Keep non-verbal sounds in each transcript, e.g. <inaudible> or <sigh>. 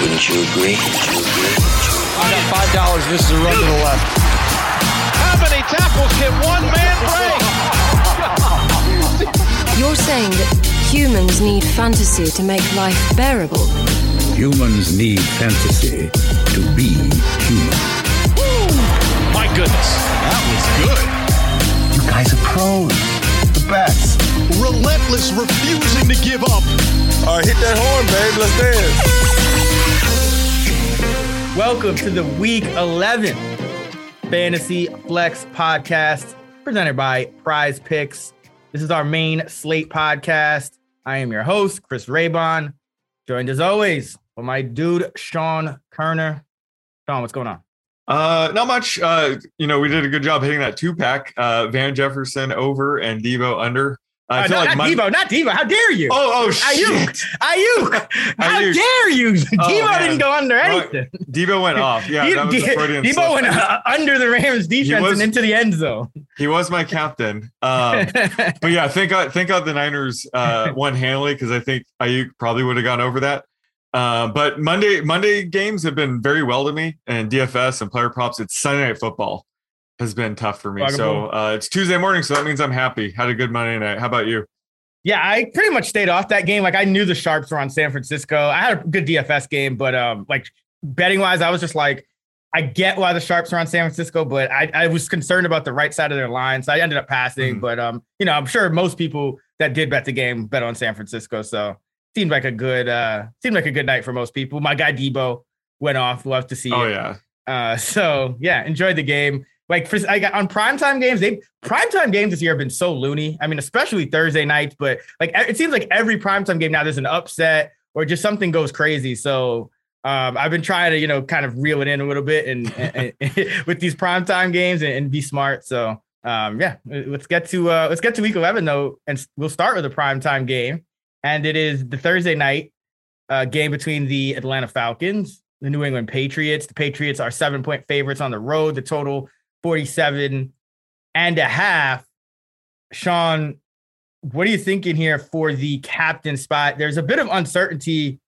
Wouldn't you agree? You agree? I got five dollars. This is a run to the left. How many tackles can one man break? <laughs> You're saying that humans need fantasy to make life bearable. Humans need fantasy to be human. My goodness, that was good. You guys are pros. The best. Relentless, refusing to give up. All right, hit that horn, babe. Let's dance. Welcome to the Week 11 Fantasy Flex Podcast presented by Prize Picks. This is our main slate podcast. I am your host, Chris Raybon, joined as always by my dude, Sean Koerner. Sean, what's going on? Uh, not much. Uh, you know, we did a good job hitting that two pack. Uh, Van Jefferson over and Deebo under. I Uh, feel no, like not Mon- Deebo, not Deebo. How dare you? Oh, oh, Aiyuk, shit. Aiyuk. <laughs> How Aiyuk. dare you? <laughs> Deebo man. didn't go under Oh, anything. Deebo went off. <laughs> Yeah, De- that was De- Freudian Deebo slip. went uh, under the Rams defense was- and into the end zone. He was my captain. Um, but yeah, thank God, thank God the Niners uh, won handily because I think Aiyuk probably would have gone over that. Uh, but Monday Monday games have been very well to me, and DFS and player props. It's Sunday night football has been tough for me. So uh, it's Tuesday morning, so that means I'm happy. Had a good Monday night. How about you? Yeah, I pretty much stayed off that game. Like I knew the sharps were on San Francisco. I had a good DFS game, but um, like betting wise, I was just like, I get why the sharps are on San Francisco, but I, I was concerned about the right side of their line, so I ended up passing. Mhm. But um, you know, I'm sure most people that did bet the game bet on San Francisco, so seemed like a good uh seemed like a good night for most people. My guy Deebo went off. Love to see Oh it. yeah, Uh, so yeah, enjoyed the game. Like for got on primetime games, they primetime games this year have been so loony. I mean, especially Thursday nights, but like it seems like every primetime game now there's an upset or just something goes crazy. So um, I've been trying to, you know, kind of reel it in a little bit and, and, and <laughs> with these primetime games and, and be smart. So um, yeah, let's get to uh, let's get to week 11 though, and we'll start with a primetime game, and it is the Thursday night uh, game between the Atlanta Falcons, the New England Patriots. The Patriots are seven point favorites on the road. The total 47 and a half. Sean, what are you thinking here for the captain spot? There's a bit of uncertainty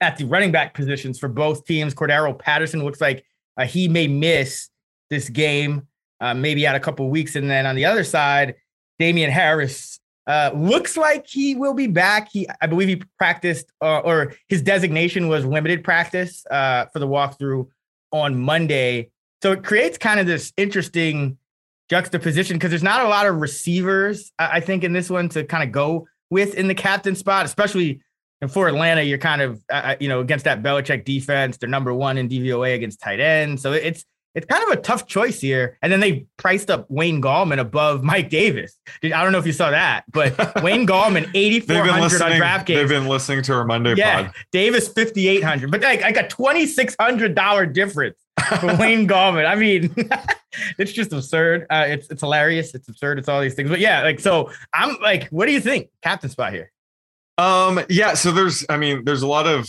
at the running back positions for both teams. Cordarrelle Patterson looks like uh, he may miss this game, uh, maybe out a couple weeks. And then on the other side, Damien Harris uh, looks like he will be back. He, I believe, he practiced uh, or his designation was limited practice uh, for the walkthrough on Monday. So it creates kind of this interesting juxtaposition because there's not a lot of receivers, I think, in this one to kind of go with in the captain spot, especially for Atlanta. You're kind of, uh, you know, against that Belichick defense. They're number one in DVOA against tight end. So it's it's kind of a tough choice here. And then they priced up Wayne Gallman above <laughs> Mike Davis. I don't know if you saw that, but <laughs> Wayne Gallman, they've 8,400 on listening. They've been listening to our Monday Yeah, pod. Davis 5,800, but like, like a $2,600 difference <laughs> Wayne Gallman. I mean, <laughs> it's just absurd. Uh, it's it's hilarious. It's absurd. It's all these things. But yeah, like so, I'm like, what do you think, captain spot here? Um, yeah, so there's I mean, there's a lot of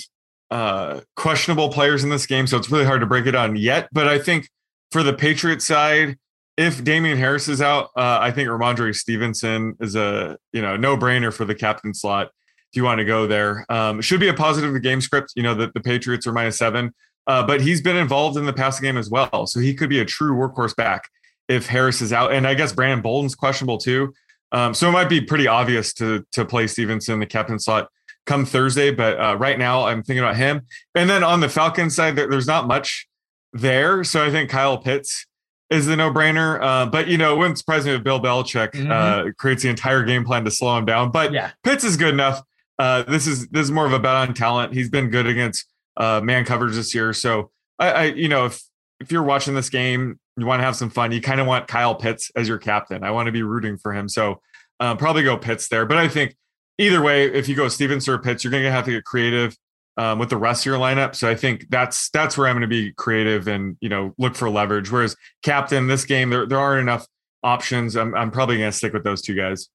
uh questionable players in this game, so it's really hard to break it on yet. But I think for the Patriots side, if Damien Harris is out, uh, I think Rhamondre Stevenson is a you know no-brainer for the captain slot if you want to go there. Um, should be a positive the game script, you know, that the Patriots are minus seven. Uh, but he's been involved in the passing game as well. So he could be a true workhorse back. if Harris is out, and I guess Brandon Bolden's questionable too. Um, so it might be pretty obvious to to play Stevenson in the captain slot come Thursday. But uh, right now, I'm thinking about him. And then on the Falcons side, there, there's not much there. So I think Kyle Pitts is the no brainer. Uh, but you know, it wouldn't surprise me if Bill Belichick mm-hmm. uh, creates the entire game plan to slow him down. But yeah. Pitts is good enough. Uh, this is this is more of a bet on talent. He's been good against uh, man coverage this year. So I, I, you know, if if you're watching this game, you want to have some fun. You kind of want Kyle Pitts as your captain. I want to be rooting for him. So uh, probably go Pitts there. But I think either way, if you go Stevens or Pitts, you're going to have to get creative um, with the rest of your lineup. So I think that's that's where I'm going to be creative and you know look for leverage. Whereas captain, this game there there aren't enough options. I'm I'm probably going to stick with those two guys.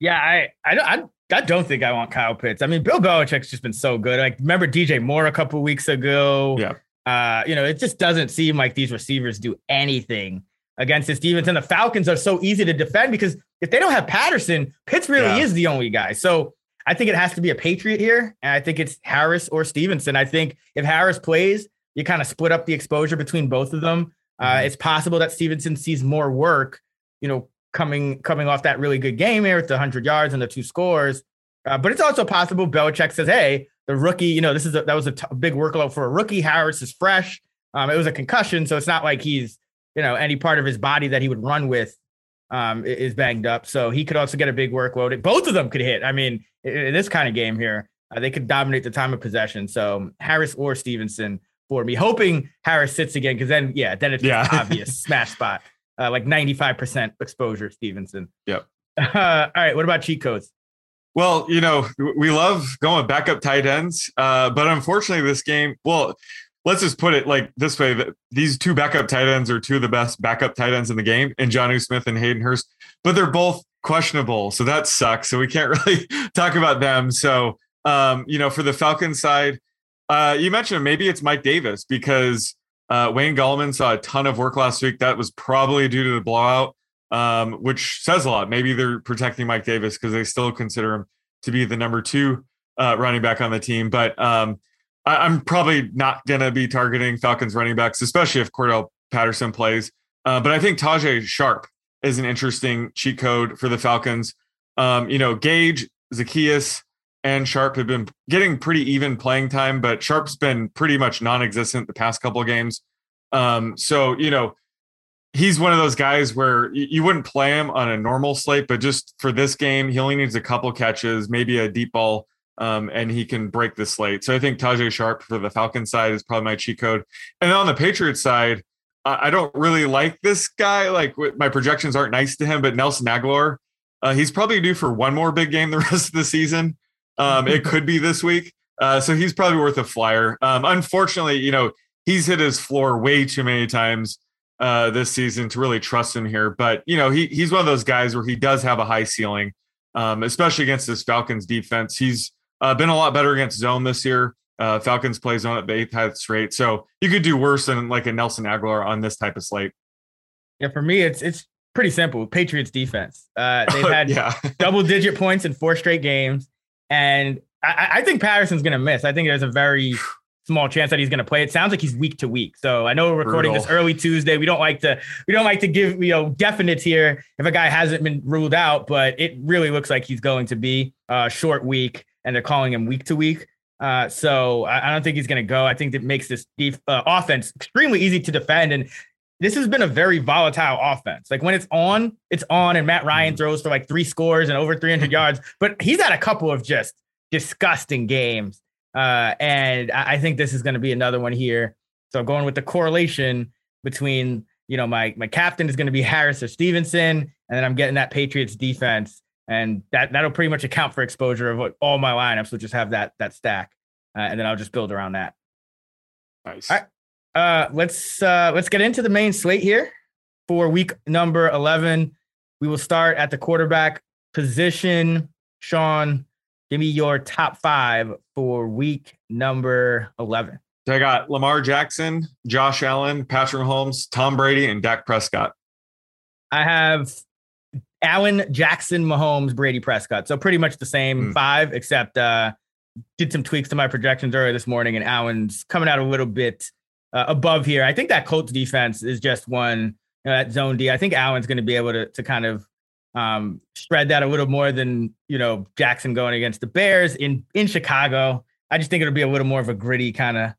Yeah, I I don't I, I don't think I want Kyle Pitts. I mean, Bill Belichick's just been so good. Like remember DJ Moore a couple weeks ago. Yeah. Uh, you know, it just doesn't seem like these receivers do anything against the Stevenson. The Falcons are so easy to defend because if they don't have Patterson, Pitts really yeah. is the only guy. So I think it has to be a Patriot here. And I think it's Harris or Stevenson. I think if Harris plays, you kind of split up the exposure between both of them. Uh, mm-hmm. Uh, it's possible that Stevenson sees more work, you know, coming coming off that really good game here with the 100 yards and the two scores. Uh, but it's also possible Belichick says, hey, the rookie, you know, this is a, that was a t- big workload for a rookie. Harris is fresh. Um, it was a concussion, so it's not like he's, you know, any part of his body that he would run with um, is banged up. So he could also get a big workload. Both of them could hit. I mean, in this kind of game here, uh, they could dominate the time of possession. So Harris or Stevenson for me, hoping Harris sits again because then, yeah, then it's yeah. obvious <laughs> smash spot, uh, like 95% exposure Stevenson. Yep. Uh, <laughs> all right. What about cheat codes? Well, you know, we love going backup tight ends, uh, but unfortunately, this game, well, let's just put it like this way: that these two backup tight ends are two of the best backup tight ends in the game, and Jonnu Smith and Hayden Hurst, but they're both questionable. So that sucks. So we can't <laughs> really talk about them. So, um, you know, for the Falcons side, uh, you mentioned maybe it's Mike Davis because uh, Wayne Gallman saw a ton of work last week. That was probably due to the blowout, um, which says a lot. Maybe they're protecting Mike Davis because they still consider him to be the number two uh, running back on the team. But um, I, am probably not going to be targeting Falcons running backs, especially if Cordarrelle Patterson plays. Uh, but I think Tajae Sharpe is an interesting cheat code for the Falcons. Um, you know, Gage, Zaccheaus, and Sharpe have been getting pretty even playing time, but Sharpe's been pretty much non-existent the past couple of games. Um, so you know, he's one of those guys where you wouldn't play him on a normal slate, but just for this game, he only needs a couple catches, maybe a deep ball, um, and he can break the slate. So I think Tajae Sharpe for the Falcon side is probably my cheat code. And then on the Patriots side, I don't really like this guy. Like my projections aren't nice to him, but Nelson Agholor, uh, he's probably due for one more big game the <laughs> rest of the season. Um, it could be this week. Uh, so he's probably worth a flyer. Um, unfortunately, you know, he's hit his floor way too many times uh, this season to really trust him here. But, you know, he, he's one of those guys where he does have a high ceiling, um, especially against this Falcons defense. He's uh, been a lot better against zone this year. Uh, Falcons play zone at the eighth highest rate, so you could do worse than like a Nelson Agholor on this type of slate. Yeah, for me, it's it's pretty simple. Patriots defense. Uh, they've <laughs> had yeah. double digit points in four straight games, and I, I think Patterson's going to miss. I think there's a very <sighs> small chance that he's going to play. It sounds like he's week to week. So I know we're recording Brutal. this early Tuesday. We don't like to we don't like to give you know definites here if a guy hasn't been ruled out, but it really looks like he's going to be a short week, and they're calling him week to week. Uh, so I, I, don't think he's going to go. I think that makes this def- uh, offense extremely easy to defend. And this has been a very volatile offense. Like when it's on, it's on, and Matt Ryan mm-hmm. throws for like three scores and over 300 <laughs> yards, but he's had a couple of just disgusting games. Uh, and I, I think this is going to be another one here. So going with the correlation between, you know, my my captain is going to be Harris or Stevenson, and then I'm getting that Patriots defense and that that'll pretty much account for exposure of what all my lineups will just have that that stack, uh, and then I'll just build around that. Nice. All right, uh, let's uh, let's get into the main slate here for week number eleven. We will start at the quarterback position. Sean, give me your top five for week number eleven. So I got Lamar Jackson, Josh Allen, Patrick Mahomes, Tom Brady, and Dak Prescott. I have Allen, Jackson, Mahomes, Brady, Prescott. So pretty much the same mm. five, except uh, did some tweaks to my projections earlier this morning, and Allen's coming out a little bit uh, above here. I think that Colts defense is just one. you know, that zone D. I think Allen's going to be able to to kind of um, spread that a little more than you know Jackson going against the Bears in in Chicago. I just think it'll be a little more of a gritty kind of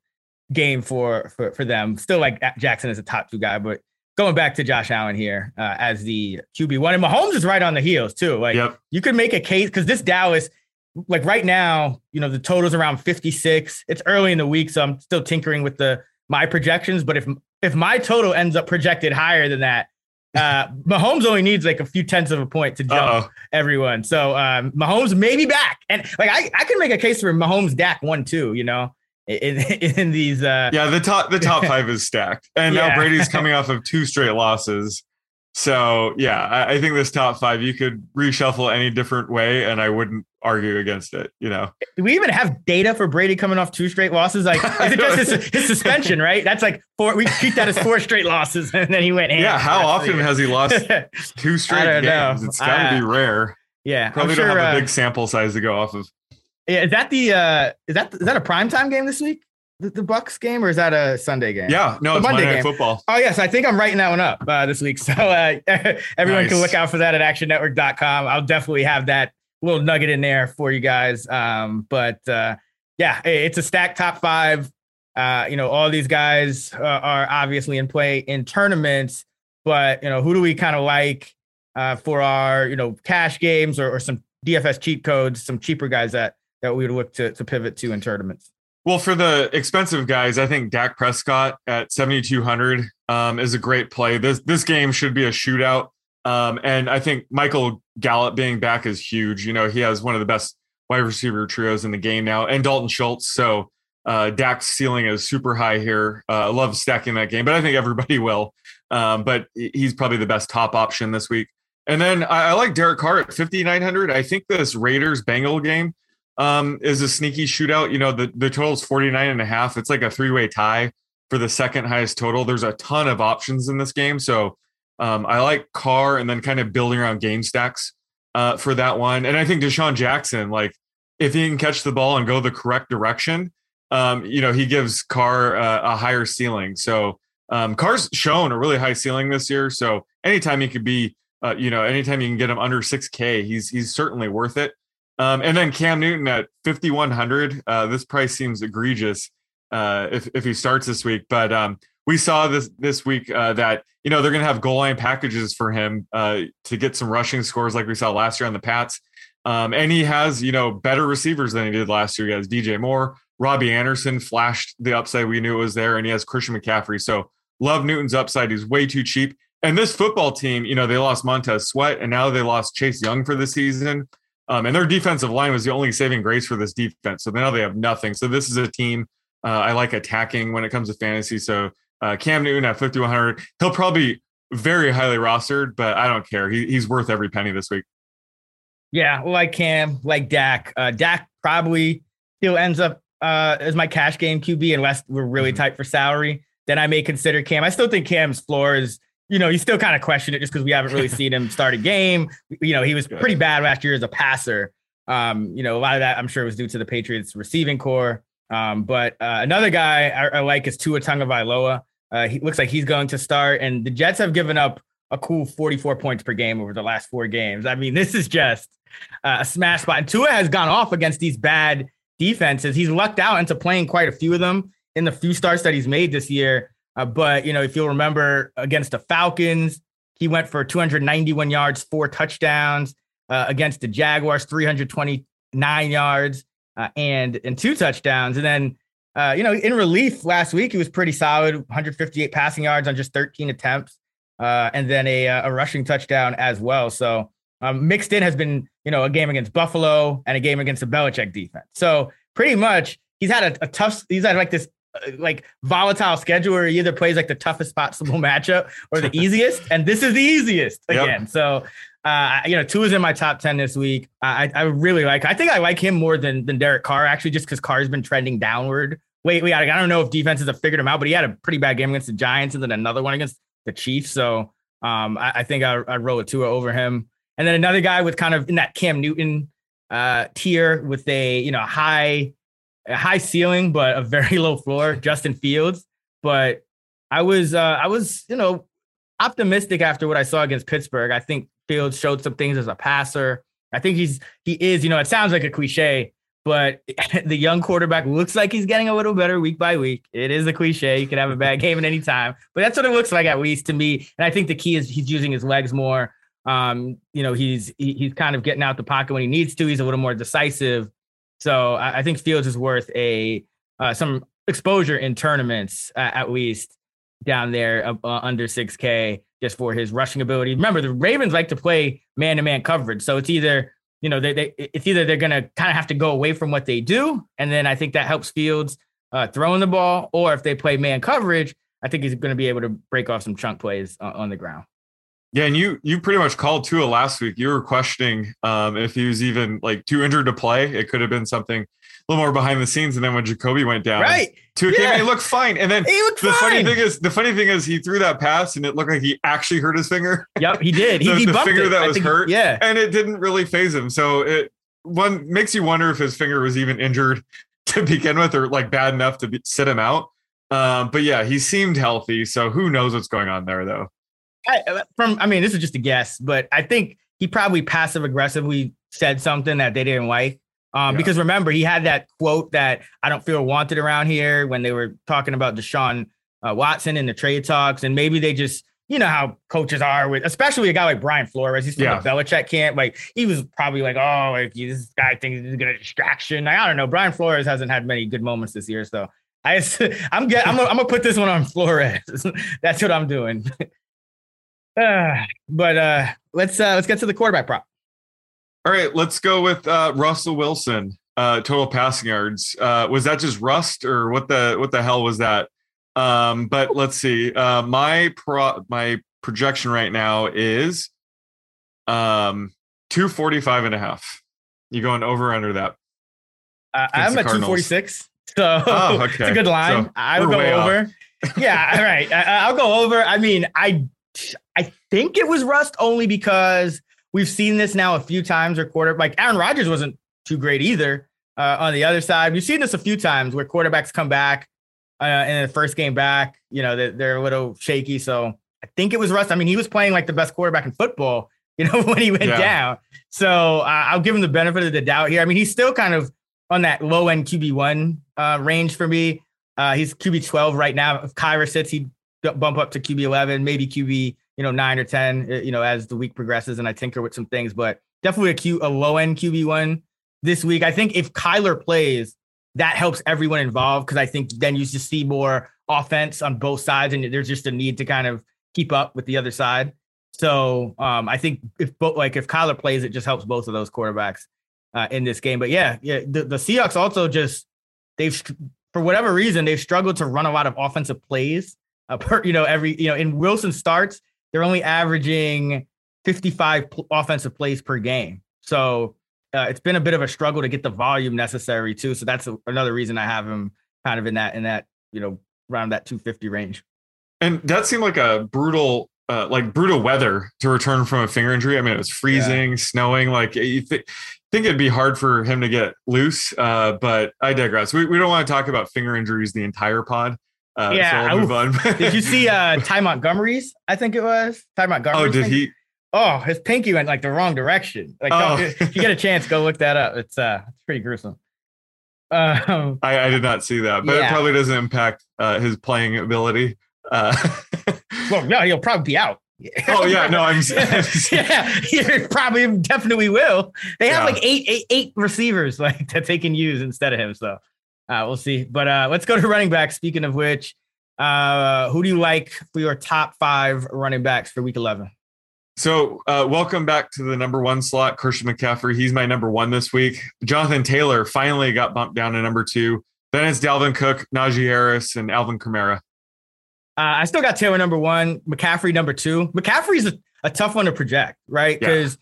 game for for for them. Still like Jackson is a top two guy, but going back to Josh Allen here uh, as the QB one, and Mahomes is right on the heels too. Like yep. you could make a case because this Dallas, like right now, you know the total's around fifty six. It's early in the week, so I'm still tinkering with the my projections. But if if my total ends up projected higher than that, uh, <laughs> Mahomes only needs like a few tenths of a point to jump Uh-oh. everyone. So um, Mahomes may be back, and like I, I can make a case for Mahomes Dak one too. You know, in <laughs> in these. Uh, yeah, the top the top <laughs> five is stacked, and yeah. now Brady's coming off of two straight losses. So yeah, I, I, think this top five you could reshuffle any different way, and I wouldn't argue against it. You know, do we even have data for Brady coming off two straight losses? Like, <laughs> is it just his, his suspension? Right? That's like four. We treat that as four <laughs> straight losses, <laughs> and then he went. Yeah. How often has he lost two straight games? Know. It's got to uh, be rare. Yeah, probably sure, don't have a uh, big sample size to go off of. Yeah, is that the uh is that is that a primetime game this week? The, the Bucs game, or is that a Sunday game? Yeah, no, it's Monday, Monday game. football. Oh yes, I think I'm writing that one up uh, this week. <laughs> So uh, <laughs> everyone nice. can look out for that at ActionNetwork.com. I'll definitely have that little nugget in there for you guys. Um, but uh, yeah, it's a stacked top five. Uh, you know, all these guys uh, are obviously in play in tournaments, but you know, who do we kind of like uh, for our you know cash games or, or some DFS cheat codes, some cheaper guys that that we would look to to pivot to in tournaments? Well, for the expensive guys, I think Dak Prescott at 7,200 um, is a great play. This this game should be a shootout. Um, and I think Michael Gallup being back is huge. You know, he has one of the best wide receiver trios in the game now, and Dalton Schultz. So uh, Dak's ceiling is super high here. Uh, I love stacking that game, but I think everybody <laughs> will. Um, but he's probably the best top option this week. And then I, I like Derek Carr at 5,900. I think this Raiders Bengal game um, is a sneaky shootout. You know, the, the total is 49 and a half. It's like a three way tie for the second highest total. There's a ton of options in this game. So um, I like Carr and then kind of building around game stacks uh, for that one. And I think DeSean Jackson, like if he can catch the ball and go the correct direction, um, you know, he gives Carr uh, a higher ceiling. So um, Carr's shown a really high ceiling this year. So anytime he could be, uh, you know, anytime you can get him under 6K, he's he's certainly worth it. Um, and then Cam Newton at 5,100. Uh, this price seems egregious uh, if, if he starts this week. But um, we saw this this week uh, that you know they're going to have goal line packages for him uh, to get some rushing scores like we saw last year on the Pats. Um, and he has you know better receivers than he did last year. He has DJ Moore, Robby Anderson flashed the upside we knew it was there, and he has Christian McCaffrey. So love Newton's upside. He's way too cheap. And this football team, you know, they lost Montez Sweat, and now they lost Chase Young for the season. Um, and their defensive line was the only saving grace for this defense. So now they have nothing. So this is a team uh, I like attacking when it comes to fantasy. So uh, Cam Newton at 5,100, he'll probably very highly rostered, but I don't care. He, he's worth every penny this week. Yeah, like Cam, like Dak. Uh, Dak probably still ends up uh, as my cash game QB unless we're really mm-hmm. tight for salary. Then I may consider Cam. I still think Cam's floor is you know, you still kind of question it just because we haven't really seen him start a game. You know, he was pretty bad last year as a passer. Um, you know, a lot of that I'm sure was due to the Patriots receiving corps. Um, but uh, another guy I, I, like is Tua Tagovailoa. Uh, he looks like he's going to start, and the Jets have given up a cool 44 points per game over the last four games. I mean, this is just uh, a smash spot. And Tua has gone off against these bad defenses. He's lucked out into playing quite a few of them in the few starts that he's made this year. Uh, but you know, if you'll remember against the Falcons, he went for 291 yards, four touchdowns. Uh, against the Jaguars, 329 yards uh, and and two touchdowns. And then uh, you know, in relief last week, he was pretty solid, 158 passing yards on just 13 attempts, uh, and then a, a rushing touchdown as well. So um, mixed in has been you know a game against Buffalo and a game against the Belichick defense. So pretty much he's had a, a tough. He's had like this uh, like volatile schedule where he either plays like the toughest possible <laughs> matchup or the easiest, and this is the easiest again. Yep. So, uh, you know, Tua is in my top ten this week. I, I really like. I think I like him more than than Derek Carr actually, just because Carr's been trending downward. Wait, wait, I don't know if defenses have figured him out, but he had a pretty bad game against the Giants and then another one against the Chiefs. So, um, I, I think I, I'd roll a Tua over him. And then another guy with kind of in that Cam Newton uh, tier with a you know high a high ceiling, but a very <laughs> low floor. Justin Fields, but I was uh, I was you know optimistic after what I saw against Pittsburgh. I think Fields showed some things as a passer. I think he's he is, you know, it sounds like a cliche, but <laughs> the young quarterback looks like he's getting a little better week by week. It is a cliche. You can have a bad <laughs> game at any time, but that's what it looks like at least to me. And I think the key is he's using his legs more. Um, you know, he's he, he's kind of getting out the pocket when he needs to. He's a little more decisive. So I, I think Fields is worth a uh, some exposure in tournaments uh, at least down there uh, under 6K just for his rushing ability. Remember, the Ravens like to play man to man coverage, so it's either you know they, they it's either they're going to kind of have to go away from what they do, and then I think that helps Fields uh, throwing the ball, or if they play man coverage, I think he's going to be able to break off some chunk plays uh, on the ground. Yeah, and you you pretty much called Tua last week. You were questioning um, if he was even like too injured to play. It could have been something a little more behind the scenes. And then when Jacoby went down, right, Tua yeah. came, he looked fine. And then he looked the fine. funny thing is, the funny thing is, he threw that pass and it looked like he actually hurt his finger. Yep, he did. <laughs> the, he, he the finger it. that was think, hurt. Yeah, and it didn't really faze him. So it one makes you wonder if his finger was even injured <laughs> to begin with, or like bad enough to be, sit him out. Um, but yeah, he seemed healthy. So who knows what's going on there, though. I, uh, from I mean, this is just a guess, but I think he probably passive aggressively said something that they didn't like. Um, yeah. Because remember, he had that quote that I don't feel wanted around here when they were talking about Deshaun uh, Watson in the trade talks, and maybe they just you know how coaches are with, especially a guy like Brian Flores. He's from yeah. the Belichick camp. Like he was probably like, oh, like this guy thinks he's gonna distraction. Like, I don't know. Brian Flores hasn't had many good moments this year, so I, <laughs> I'm get, I'm, gonna, I'm gonna put this one on Flores. <laughs> That's what I'm doing. <laughs> Uh, <sighs> but uh, let's uh, let's get to the quarterback prop. All right, let's go with uh, Russell Wilson. Uh, total passing yards. Uh, was that just rust or what the what the hell was that? Um, but let's see. Uh, my pro my projection right now is um 245 and a half. You going over under that? Uh, I'm at 246. So oh, okay. <laughs> it's a good line. So I would go over. yeah, all right. I, I'll go over. I mean, I I think it was rust only because we've seen this now a few times where quarter like Aaron Rodgers wasn't too great either. Uh, on the other side, we've seen this a few times where quarterbacks come back uh, in the first game back. You know, they're, they're a little shaky. So I think it was rust. I mean, he was playing like the best quarterback in football. You know, <laughs> when he went yeah. down. So uh, I'll give him the benefit of the doubt here. I mean, he's still kind of on that low end QB one uh, range for me. Uh, he's QB twelve right now. If Kyler sits, he'd bump up to QB eleven, maybe QB you know, nine or 10, uh, you know, as the week progresses and I tinker with some things, but definitely a Q, a low end QB one this week. I think if Kyler plays, that helps everyone involved because I think then you just see more offense on both sides and there's just a need to kind of keep up with the other side. So um, I think if both, like if Kyler plays, it just helps both of those quarterbacks uh, in this game. But yeah, yeah, the, the Seahawks also just they've for whatever reason they've struggled to run a lot of offensive plays. Uh, per you know every you know in Wilson starts they're only averaging 55 pl- offensive plays per game. So uh, it's been a bit of a struggle to get the volume necessary too. So that's a, another reason I have him kind of in that in that you know around that 250 range. And that seemed like a brutal, uh, like brutal weather to return from a finger injury. I mean, it was freezing, yeah. snowing. Like you th- think it'd be hard for him to get loose. Uh, but I digress. We, we don't want to talk about finger injuries the entire pod. Uh, yeah, so did you see <laughs> uh, Ty Montgomery's? I think it was Ty Montgomery. Oh, did thing? he? Oh, his pinky went like the wrong direction. Like, oh. if you get a chance, go look that up. It's uh, it's pretty gruesome. Um, I, I did not see that, but yeah. it probably doesn't impact uh, his playing ability. Uh, <laughs> well, no, he'll probably be out. oh yeah, no, I'm. <laughs> yeah, he probably definitely will. They have yeah. like eight, eight, eight receivers like that they can use instead of him. So uh, we'll see. But uh, let's go to running back. Speaking of which, uh, who do you like for your top five running backs for week 11? So, uh, welcome back to the number one slot, Christian McCaffrey. He's my number one this week. Jonathan Taylor finally got bumped down to number two. Then it's Dalvin Cook, Najee Harris, and Alvin Kamara. Uh, I still got Taylor number one, McCaffrey number two. McCaffrey's a, a tough one to project, right? Because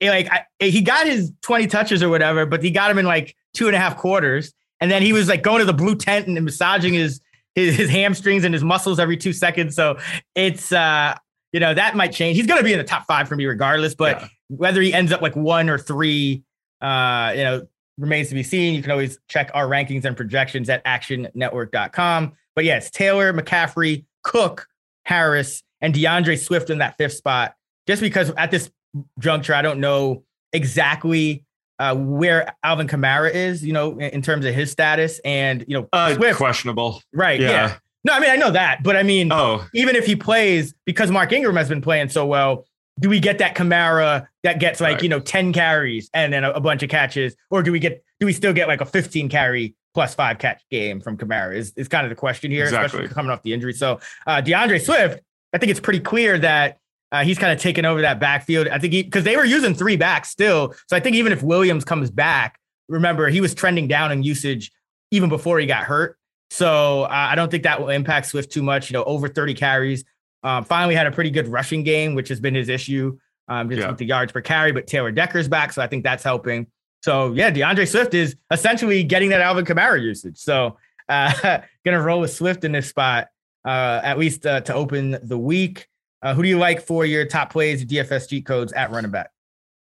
yeah. like I, he got his 20 touches or whatever, but he got him in like two and a half quarters. And then he was like going to the blue tent and massaging his his, his hamstrings and his muscles every two seconds. So it's uh, you know, that might change. He's gonna be in the top five for me regardless, but yeah. whether he ends up like one or three, uh, you know, remains to be seen. You can always check our rankings and projections at actionnetwork.com. But yes, Taylor, McCaffrey, Cook, Harris, and D'Andre Swift in that fifth spot, just because at this juncture, I don't know exactly uh, where Alvin Kamara is, you know, in, in, terms of his status and, you know, uh, Swift, questionable. Right. Yeah. yeah. No, I mean, I know that, but I mean, oh. even if he plays, because Mark Ingram has been playing so well, do we get that Kamara that gets like, right. you know, 10 carries and then a, a, bunch of catches? Or do we get, do we still get like a 15 carry plus five catch game from Kamara is, is kind of the question here, exactly. especially coming off the injury. So uh, D'Andre Swift, I think it's pretty clear that uh, he's kind of taken over that backfield. I think he because they were using three backs still. So I think even if Williams comes back, remember he was trending down in usage even before he got hurt. So uh, I don't think that will impact Swift too much. You know, over 30 carries. Um, finally had a pretty good rushing game, which has been his issue um, just yeah. with the yards per carry. But Taylor Decker's back, so I think that's helping. So yeah, D'Andre Swift is essentially getting that Alvin Kamara usage. So uh, <laughs> gonna roll with Swift in this spot uh, at least uh, to open the week. Uh, who do you like for your top plays, DFS cheat codes at running back?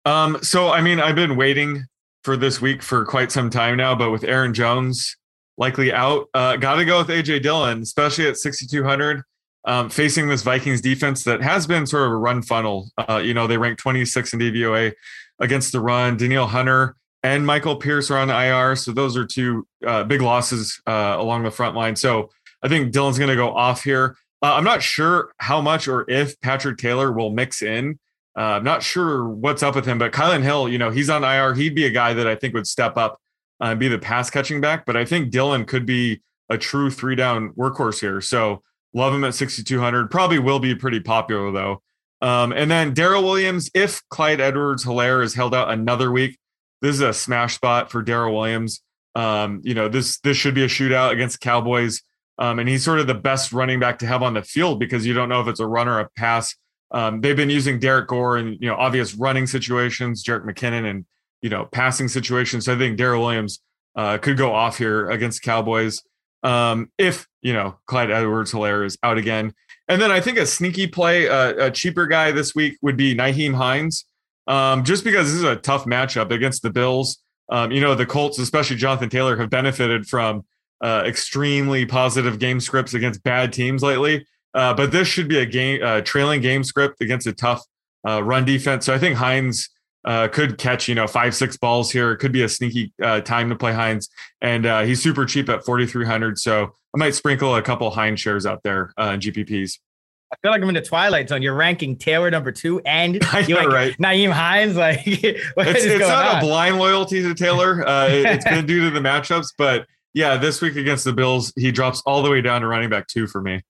Um, so I mean, I've been waiting for this week for quite some time now, but with Aaron Jones likely out, uh, got to go with AJ Dillon, especially at 6,200. Um, facing this Vikings defense that has been sort of a run funnel. Uh, you know, they rank 26 in DVOA against the run. Danielle Hunter and Michael Pierce are on IR. So those are two uh, big losses uh, along the front line. So I think Dillon's going to go off here. Uh, I'm not sure how much or if Patrick Taylor will mix in. Uh, I'm not sure what's up with him, but Kylin Hill, you know, he's on IR. He'd be a guy that I think would step up uh, and be the pass catching back. But I think Dillon could be a true three down workhorse here. So love him at 6,200. Probably will be pretty popular though. Um, and then Darrel Williams, if Clyde Edwards Helaire is held out another week, this is a smash spot for Darrel Williams. Um, you know, this this should be a shootout against Cowboys. Um, and he's sort of the best running back to have on the field because you don't know if it's a run or a pass. Um, they've been using Derrick Gore in you know obvious running situations, Jerick McKinnon, and you know passing situations. So I think Darrel Williams uh, could go off here against Cowboys um, if you know Clyde Edwards-Helaire is out again. And then I think a sneaky play, uh, a cheaper guy this week would be Nyheim Hines, um, just because this is a tough matchup against the Bills. Um, you know the Colts, especially Jonathan Taylor, have benefited from uh, extremely positive game scripts against bad teams lately. Uh, but this should be a game uh, trailing game script against a tough uh, run defense. So I think Hines uh, could catch you know five six balls here. It could be a sneaky uh, time to play Hines, and he's super cheap at forty three hundred. So I might sprinkle a couple Hines shares out there in GPPs. I feel like I'm in the twilight zone. You're ranking Taylor number two, and <laughs> you like right. Nyheim Hines. Like, <laughs> it's, it's not on? a blind loyalty to Taylor. it, it's been <laughs> due to the matchups, but yeah, this week against the Bills, he drops all the way down to running back two for me.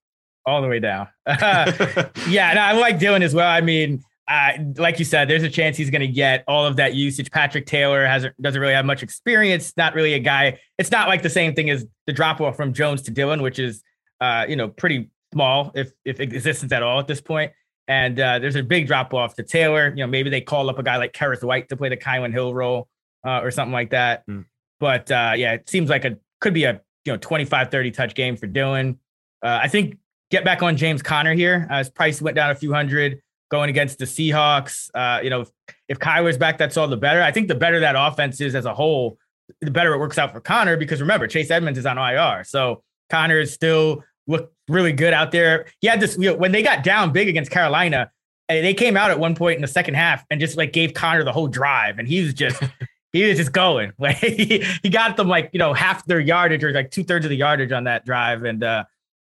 All the way down. <laughs> <laughs> yeah, no, I like Dillon as well. I mean, uh, like you said, there's a chance he's going to get all of that usage. Patrick Taylor hasn't doesn't really have much experience. Not really a guy. It's not like the same thing as the drop off from Jones to Dillon, which is uh, you know pretty small if if existence at all at this point. And uh, there's a big drop off to Taylor. You know, maybe they call up a guy like Kerrith Whyte to play the Kylin Hill role uh, or something like that. Mm. But uh, yeah, it seems like a could be a you know 25 30 touch game for Dillon. Uh, I think get back on James Conner here. Uh, his price went down a few hundred going against the Seahawks. Uh, you know, if, if Kyler's back, that's all the better. I think the better that offense is as a whole, the better it works out for Conner because remember, Chase Edmonds is on IR. So Conner is still look really good out there. He had this, you know, when they got down big against Carolina, eh, they came out at one point in the second half and just like gave Conner the whole drive. And he was just <laughs> he was just going. <laughs> Like he, he got them like you know half their yardage or like two thirds of the yardage on that drive, and uh,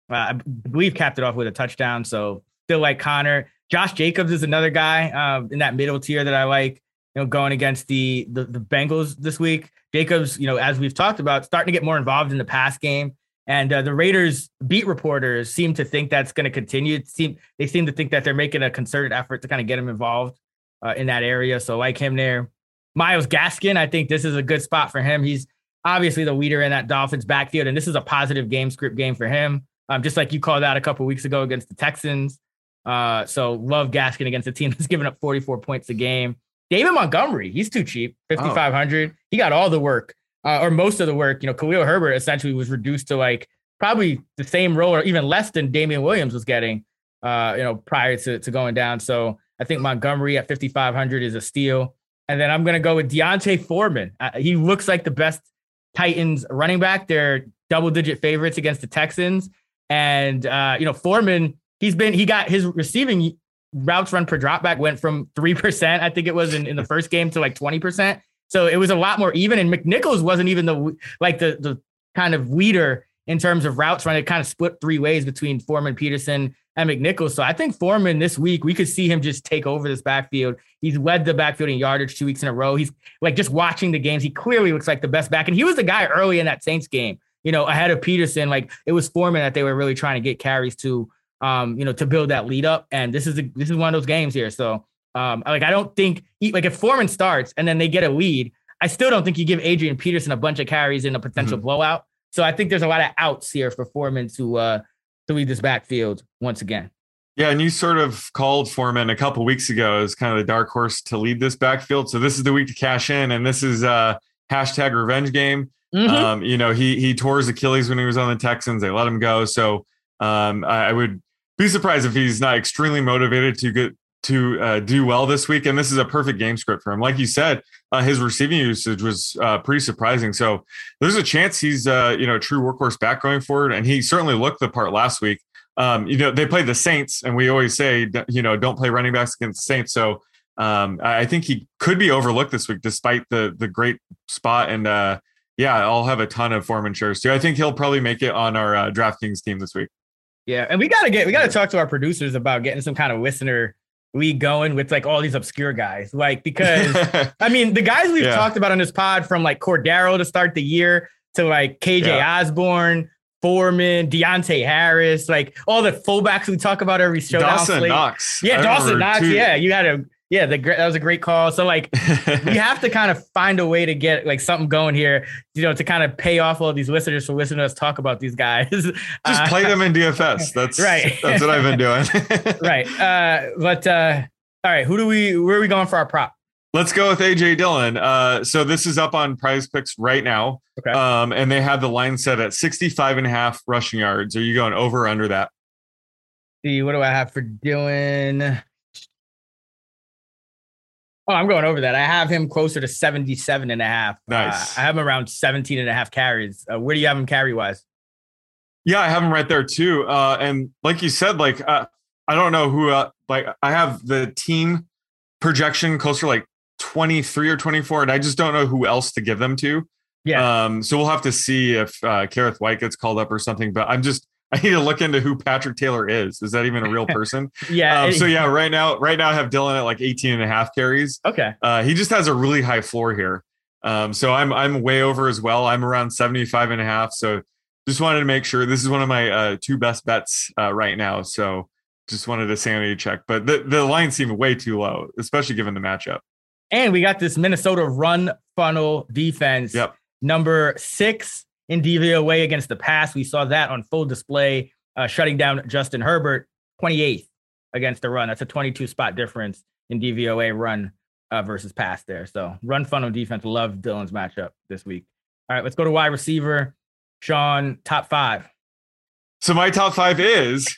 I believe capped it off with a touchdown. So still like Conner, Josh Jacobs is another guy uh, in that middle tier that I like. You know, going against the, the the Bengals this week. Jacobs, you know, as we've talked about, starting to get more involved in the pass game. And uh, the Raiders beat reporters seem to think that's going to continue. Seem they seem to think that they're making a concerted effort to kind of get him involved uh, in that area. So like him there. Myles Gaskin, I think this is a good spot for him. He's obviously the leader in that Dolphins backfield, and this is a positive game script game for him. Um, just like you called out a couple weeks ago against the Texans. Uh, so love Gaskin against a team <laughs> that's giving up 44 points a game. David Montgomery, he's too cheap, 5,500. Oh. He got all the work, uh, or most of the work. You know, Khalil Herbert essentially was reduced to like probably the same role or even less than Damien Williams was getting, uh, you know, prior to, to going down. So I think Montgomery at 5,500 is a steal. And then I'm going to go with D'Onta Foreman. Uh, he looks like the best Titans running back. They're double digit favorites against the Texans. And, uh, you know, Foreman he's been he got his receiving routes run per dropback went from three percent, I think it was in, in the <laughs> first game to like twenty percent. So it was a lot more even. And McNichols wasn't even the like the the kind of leader in terms of routes run. It kind of split three ways between Foreman, Peterson, and McNichols. So I think Foreman this week, we could see him just take over this backfield. He's led the backfield in yardage two weeks in a row. He's like just watching the games. He clearly looks like the best back. And he was the guy early in that Saints game, you know, ahead of Peterson. Like it was Foreman that they were really trying to get carries to, um, you know, to build that lead up. And this is a, this is one of those games here. So um, like I don't think like if Foreman starts and then they get a lead, I still don't think you give Adrian Peterson a bunch of carries in a potential mm-hmm. blowout. So I think there's a lot of outs here for Foreman to uh to lead this backfield once again. Yeah, and you sort of called Foreman a couple weeks ago as kind of the dark horse to lead this backfield. So this is the week to cash in, and this is a hashtag revenge game. Mm-hmm. Um, you know, he he tore his Achilles when he was on the Texans. They let him go. So um, I, I would be surprised if he's not extremely motivated to get to uh, do well this week. And this is a perfect game script for him. Like you said, uh, his receiving usage was uh, pretty surprising. So there's a chance he's uh, you know a true workhorse back going forward, and he certainly looked the part last week. Um, you know they played the Saints, and we always say you know don't play running backs against the Saints. So um, I think he could be overlooked this week, despite the the great spot. And uh, yeah, I'll have a ton of Foreman shares too. I think he'll probably make it on our uh, DraftKings team this week. Yeah, and we gotta get we gotta talk to our producers about getting some kind of listener we going with like all these obscure guys, like <laughs> because I mean the guys we've yeah. talked about on this pod from like Cordarrelle to start the year to like KJ yeah. Osborn, Foreman, Deonte Harris, like all the fullbacks we talk about every show. Dawson Knox, yeah, I Dawson Knox, too. yeah, you got to yeah, the, that was a great call. So like, we <laughs> have to kind of find a way to get like something going here, you know, to kind of pay off all these listeners for listening to us talk about these guys. <laughs> Just uh, play them in DFS. That's right. That's what I've been doing. <laughs> right. Uh, but uh, all right, who do we? Where are we going for our prop? Let's go with AJ Dillon. Uh, so this is up on Prize Picks right now. Okay. Um, and they have the line set at 65 and a half rushing yards. Are you going over or under that? See, what do I have for Dillon? Oh, I'm going over that. I have him closer to 77 and a half. Uh, nice. Uh, I have him around 17 and a half carries. Uh, where do you have him carry wise? Yeah, I have him right there too. Uh, and like you said, like uh, I don't know who. Uh, like I have the team projection closer like 23 or 24, and I just don't know who else to give them to. Yeah. Um. So we'll have to see if uh, Kerrith Whyte gets called up or something. But I'm just <laughs> I need to look into who Patrick Taylor is. Is that even a real person? <laughs> yeah. Um, so yeah, right now, right now I have Dillon at like 18 and a half carries. Okay. Uh, he just has a really high floor here. Um, so I'm I'm way over as well. I'm around 75 and a half. So just wanted to make sure this is one of my uh, two best bets uh, right now. So just wanted a sanity check. But the, the line seemed way too low, especially given the matchup. And we got this Minnesota run funnel defense. Yep. Number six in DVOA against the pass. We saw that on full display, uh, shutting down Justin Herbert, 28th against the run. That's a 22 spot difference in DVOA run uh, versus pass there. So run funnel defense. Love Dillon's matchup this week. All right, let's go to wide receiver. Sean, top five. So my top five is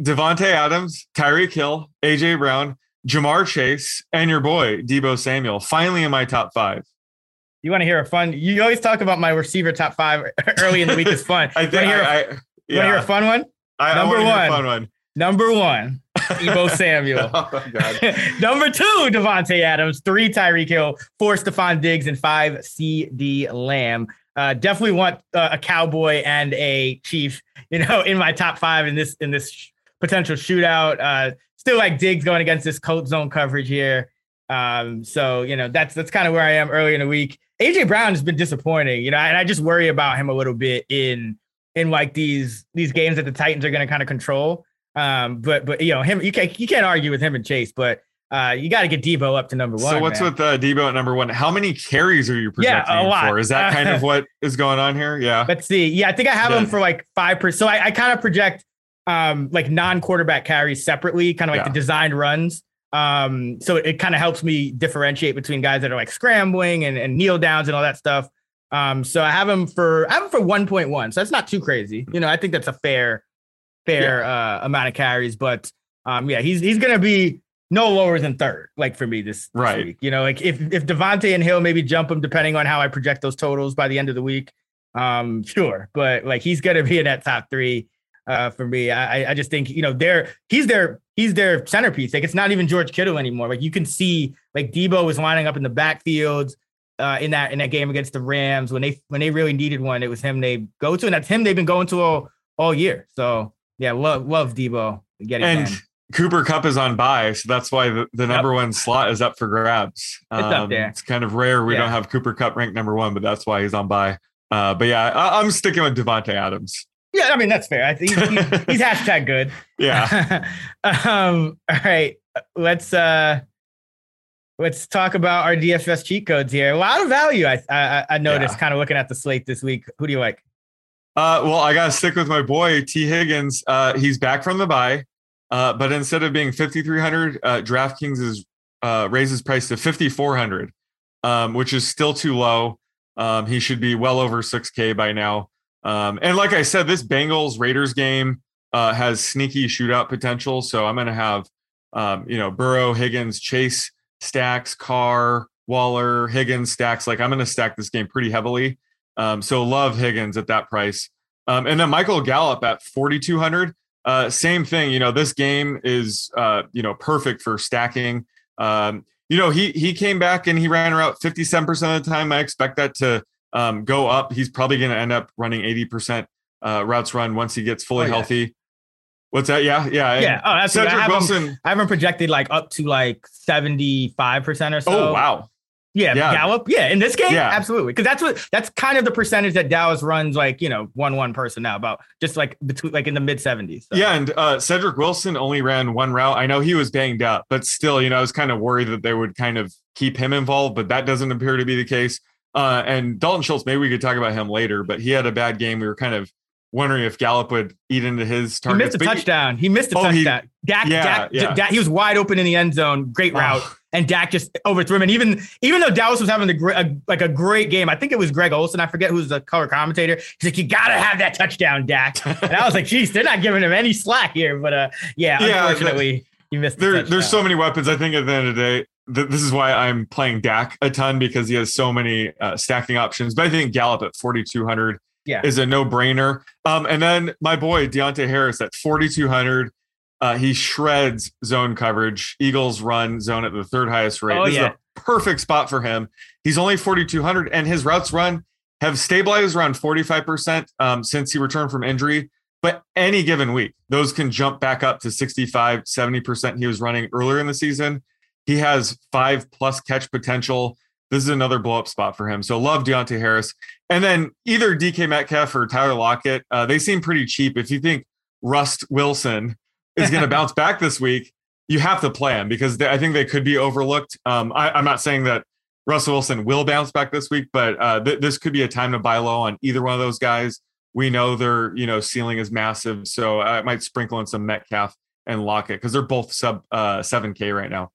Davante Adams, Tyreek Hill, AJ Brown, Ja'Marr Chase, and your boy Deebo Samuel. Finally in my top five. You want to hear a fun? You always talk about my receiver top five <laughs> early in the week is fun. <laughs> I think. Hear, I, I, yeah. Want to hear a fun one? I, Number I one. fun one. Number one. Deebo <laughs> Samuel. oh, Number two, Davante Adams. Three, Tyreek Hill. Four, Stefon Diggs. And five, CeeDee Lamb. Uh, definitely want uh, a cowboy and a chief, you know, in my top five in this in this potential shootout. Uh, still like Diggs going against this coat zone coverage here. Um, so you know that's that's kind of where I am early in the week. AJ Brown has been disappointing, you know, and I just worry about him a little bit in in like these these games that the Titans are going to kind of control. Um, but but you know him, you can't you can't argue with him and Chase, but uh, you got to get Deebo up to number one. So what's man. with uh, Deebo at number one? How many carries are you projecting yeah, for? Is that kind of <laughs> what is going on here? Yeah. Let's see. Yeah, I think I have yeah. him for like five percent. So I, I kind of project um like non-quarterback carries separately, kind of like yeah. the designed runs. Um, so it, kind of helps me differentiate between guys that are like scrambling and, and kneel downs and all that stuff. Um, so I have him for I have him for 1.1. So that's not too crazy. You know, I think that's a fair, fair yeah. uh, amount of carries. But um, yeah, he's he's gonna be no lower than third, like for me this, this right. week. You know, like if if Davante and Hill maybe jump him depending on how I project those totals by the end of the week. Um, sure, but like he's gonna be in that top three. Uh, for me. I, I just think you know they're he's their he's their centerpiece. Like it's not even George Kittle anymore. Like you can see like Deebo was lining up in the backfields uh, in that in that game against the Rams when they when they really needed one. It was him they go to, and that's him they've been going to all all year. So yeah, love love Deebo getting and. Cooper Kupp is on bye, so that's why the, the number yep. one slot is up for grabs. Um, it's up there. It's kind of rare we yeah. don't have Cooper Kupp ranked number one, but that's why he's on bye. Uh, but yeah, I, am sticking with Davante Adams. Yeah, I mean that's fair. I think he's, he's, he's <laughs> hashtag good. Yeah. <laughs> um. All right. Let's uh. Let's talk about our DFS cheat codes here. A lot of value. I I, I noticed yeah. kind of looking at the slate this week. Who do you like? Uh, well, I gotta stick with my boy T Higgins. Uh, he's back from the bye. Uh, but instead of being 5,300, uh, DraftKings is uh, raises price to 5,400, um, which is still too low. Um, he should be well over 6K by now. Um, and like I said, this Bengals Raiders game uh, has sneaky shootout potential. So I'm going to have, um, you know, Burrow, Higgins, Chase, stacks, Carr, Waller, Higgins, stacks. Like I'm going to stack this game pretty heavily. Um, so love Higgins at that price. Um, and then Michael Gallup at 4,200. Uh, same thing. You know, this game is uh, you know perfect for stacking. Um, you know, he he came back and he ran around 57% of the time. I expect that to um, go up. He's probably going to end up running 80% uh, routes run once he gets fully oh, yeah. healthy. What's that? Yeah, yeah, yeah. Oh, that's Cedric I Wilson. Him, I haven't projected like up to like 75% or so. Oh, wow. Yeah, yeah, Gallup. Yeah, in this game, yeah. absolutely. Because that's what that's kind of the percentage that Dallas runs, like you know, one one person now, about just like between like in the mid seventies. So. Yeah, and uh, Cedric Wilson only ran one route. I know he was banged up, but still, you know, I was kind of worried that they would kind of keep him involved, but that doesn't appear to be the case. Uh, and Dalton Schultz, maybe we could talk about him later, but he had a bad game. We were kind of wondering if Gallup would eat into his target. He missed a but touchdown. He, he missed a oh, touchdown. He, Dak, yeah, Dak, yeah. Dak, he was wide open in the end zone. Great route. Oh and Dak just overthrew him. And even even though Dallas was having the a, like a great game, I think it was Greg Olsen. I forget who's the color commentator. He's like, "You gotta have that touchdown, Dak." <laughs> And I was like, "Geez, they're not giving him any slack here." But uh, yeah, yeah unfortunately, he missed. The there's so many weapons. I think at the end of the day, th- this is why I'm playing Dak a ton because he has so many uh, stacking options. But I think Gallup at 4,200 yeah. is a no brainer. Um, and then my boy Deonte Harris at 4,200 uh, he shreds zone coverage. Eagles run zone at the third highest rate. Oh, this yeah. is a perfect spot for him. He's only 4,200, and his routes run have stabilized around 45% um, since he returned from injury. But any given week, those can jump back up to 65, 70% he was running earlier in the season. He has five plus catch potential. This is another blow up spot for him. So love Deonte Harris. And then either DK Metcalf or Tyler Lockett, uh, they seem pretty cheap. If you think Rust Wilson is going <laughs> to bounce back this week, you have to play him because they, I think they could be overlooked. Um, I, am not saying that Russell Wilson will bounce back this week, but uh, th- this could be a time to buy low on either one of those guys. We know their you know ceiling is massive, so I might sprinkle in some Metcalf and Lockett because they're both sub uh, 7K right now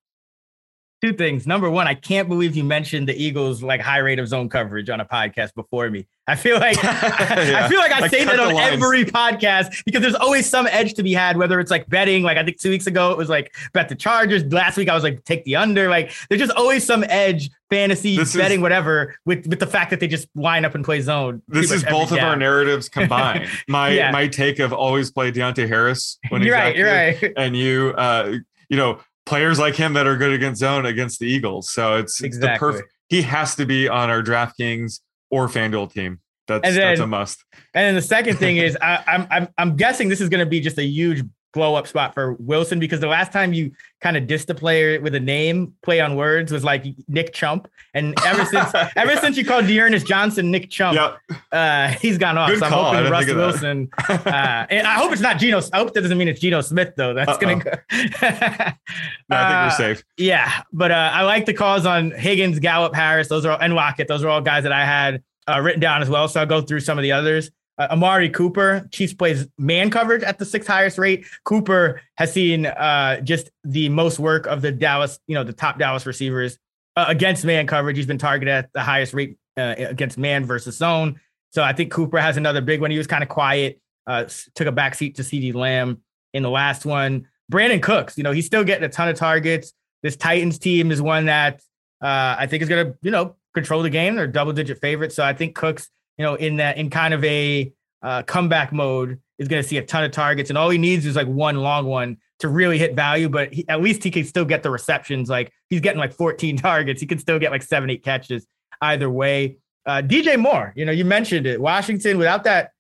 two things. Number one, I can't believe you mentioned the Eagles like high rate of zone coverage on a podcast before me. I feel like <laughs> <laughs> yeah. I feel like I, I say that on every podcast because there's always some edge to be had, whether it's like betting. Like I think two weeks ago it was like bet the Chargers. Last week I was like take the under. Like there's just always some edge, fantasy this betting, is, whatever, with with the fact that they just line up and play zone. This is both of our narratives <laughs> combined. My yeah. my take of always play Deonte Harris when you're right, you're right. and you uh you know players like him that are good against zone against the Eagles. So it's, exactly. the perfect. He has to be on our DraftKings or FanDuel team. That's then, that's a must. And then the second thing is I, I'm I'm I'm guessing this is going to be just a huge blow up spot for Wilson because the last time you kind of dissed a player with a name play on words was like Nick Chump, and ever since <laughs> ever since you called D'Ernest Johnson Nick Chump, yep. uh, he's gone off. Good so I'm call. hoping Russell Wilson. uh, <laughs> and I hope it's not Geno. I hope that doesn't mean it's Geno Smith though. That's Uh-oh. gonna go. no, I think we're <laughs> uh, safe. Yeah, but uh, I like the calls on Higgins, Gallup, Harris. Those are all, and Lockett. Those are all guys that I had uh, written down as well. So I'll go through some of the others. Uh, Amari Cooper, Chiefs plays man coverage at the sixth highest rate. Cooper has seen uh, just the most work of the Dallas, you know, the top Dallas receivers uh, against man coverage. He's been targeted at the highest rate uh, against man versus zone. So I think Cooper has another big one. He was kind of quiet, uh, took a backseat to CeeDee Lamb in the last one. Brandin Cooks, you know, he's still getting a ton of targets. This Titans team is one that uh, I think is going to, you know, control the game. They're double digit favorites. So I think Cooks you know, in that in kind of a uh, comeback mode is going to see a ton of targets, and all he needs is like one long one to really hit value. But he, at least he can still get the receptions. Like he's getting like 14 <laughs> targets. He can still get like seven, eight catches either way. Uh, DJ Moore, you know, you mentioned it. Washington without that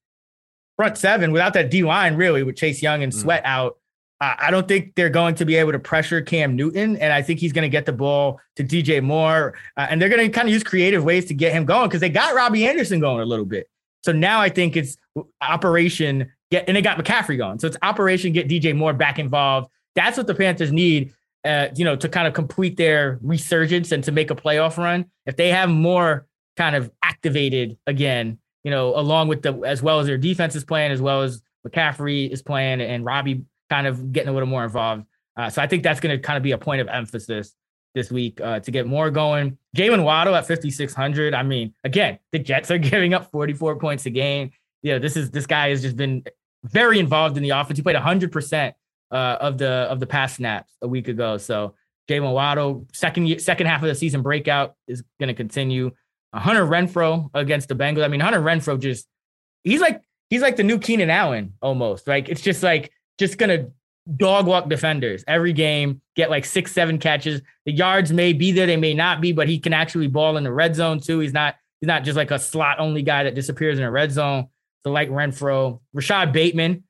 front seven, without that D line, really, with Chase Young and mm. Sweat out, uh, I don't think they're going to be able to pressure Cam Newton. And I think he's going to get the ball to DJ Moore. Uh, and they're going to kind of use creative ways to get him going because they got Robby Anderson going a little bit. So now I think it's operation get, and they got McCaffrey going. So it's operation get DJ Moore back involved. That's what the Panthers need, uh, you know, to kind of complete their resurgence and to make a playoff run. If they have Moore kind of activated again, you know, along with the as well as their defense is playing, as well as McCaffrey is playing, and Robby kind of getting a little more involved. Uh, so I think that's going to kind of be a point of emphasis this week uh, to get Moore going. Jaylen Waddle at 5,600. I mean, again, the Jets are <laughs> giving up 44 points a game. You know, this is this guy has just been very involved in the offense. He played 100 percent uh, of the of the pass snaps a week ago. So Jaylen Waddle, second second half of the season breakout is going to continue. Hunter Renfrow against the Bengals. I mean, Hunter Renfrow just he's like he's like the new Keenan Allen almost. Like it's just like just gonna dog walk defenders every game, get like six, seven catches. The yards may be there, they may not be, but he can actually ball in the red zone too. He's not he's not just like a slot only guy that disappears in a red zone. So like Renfrow, Rashod Bateman,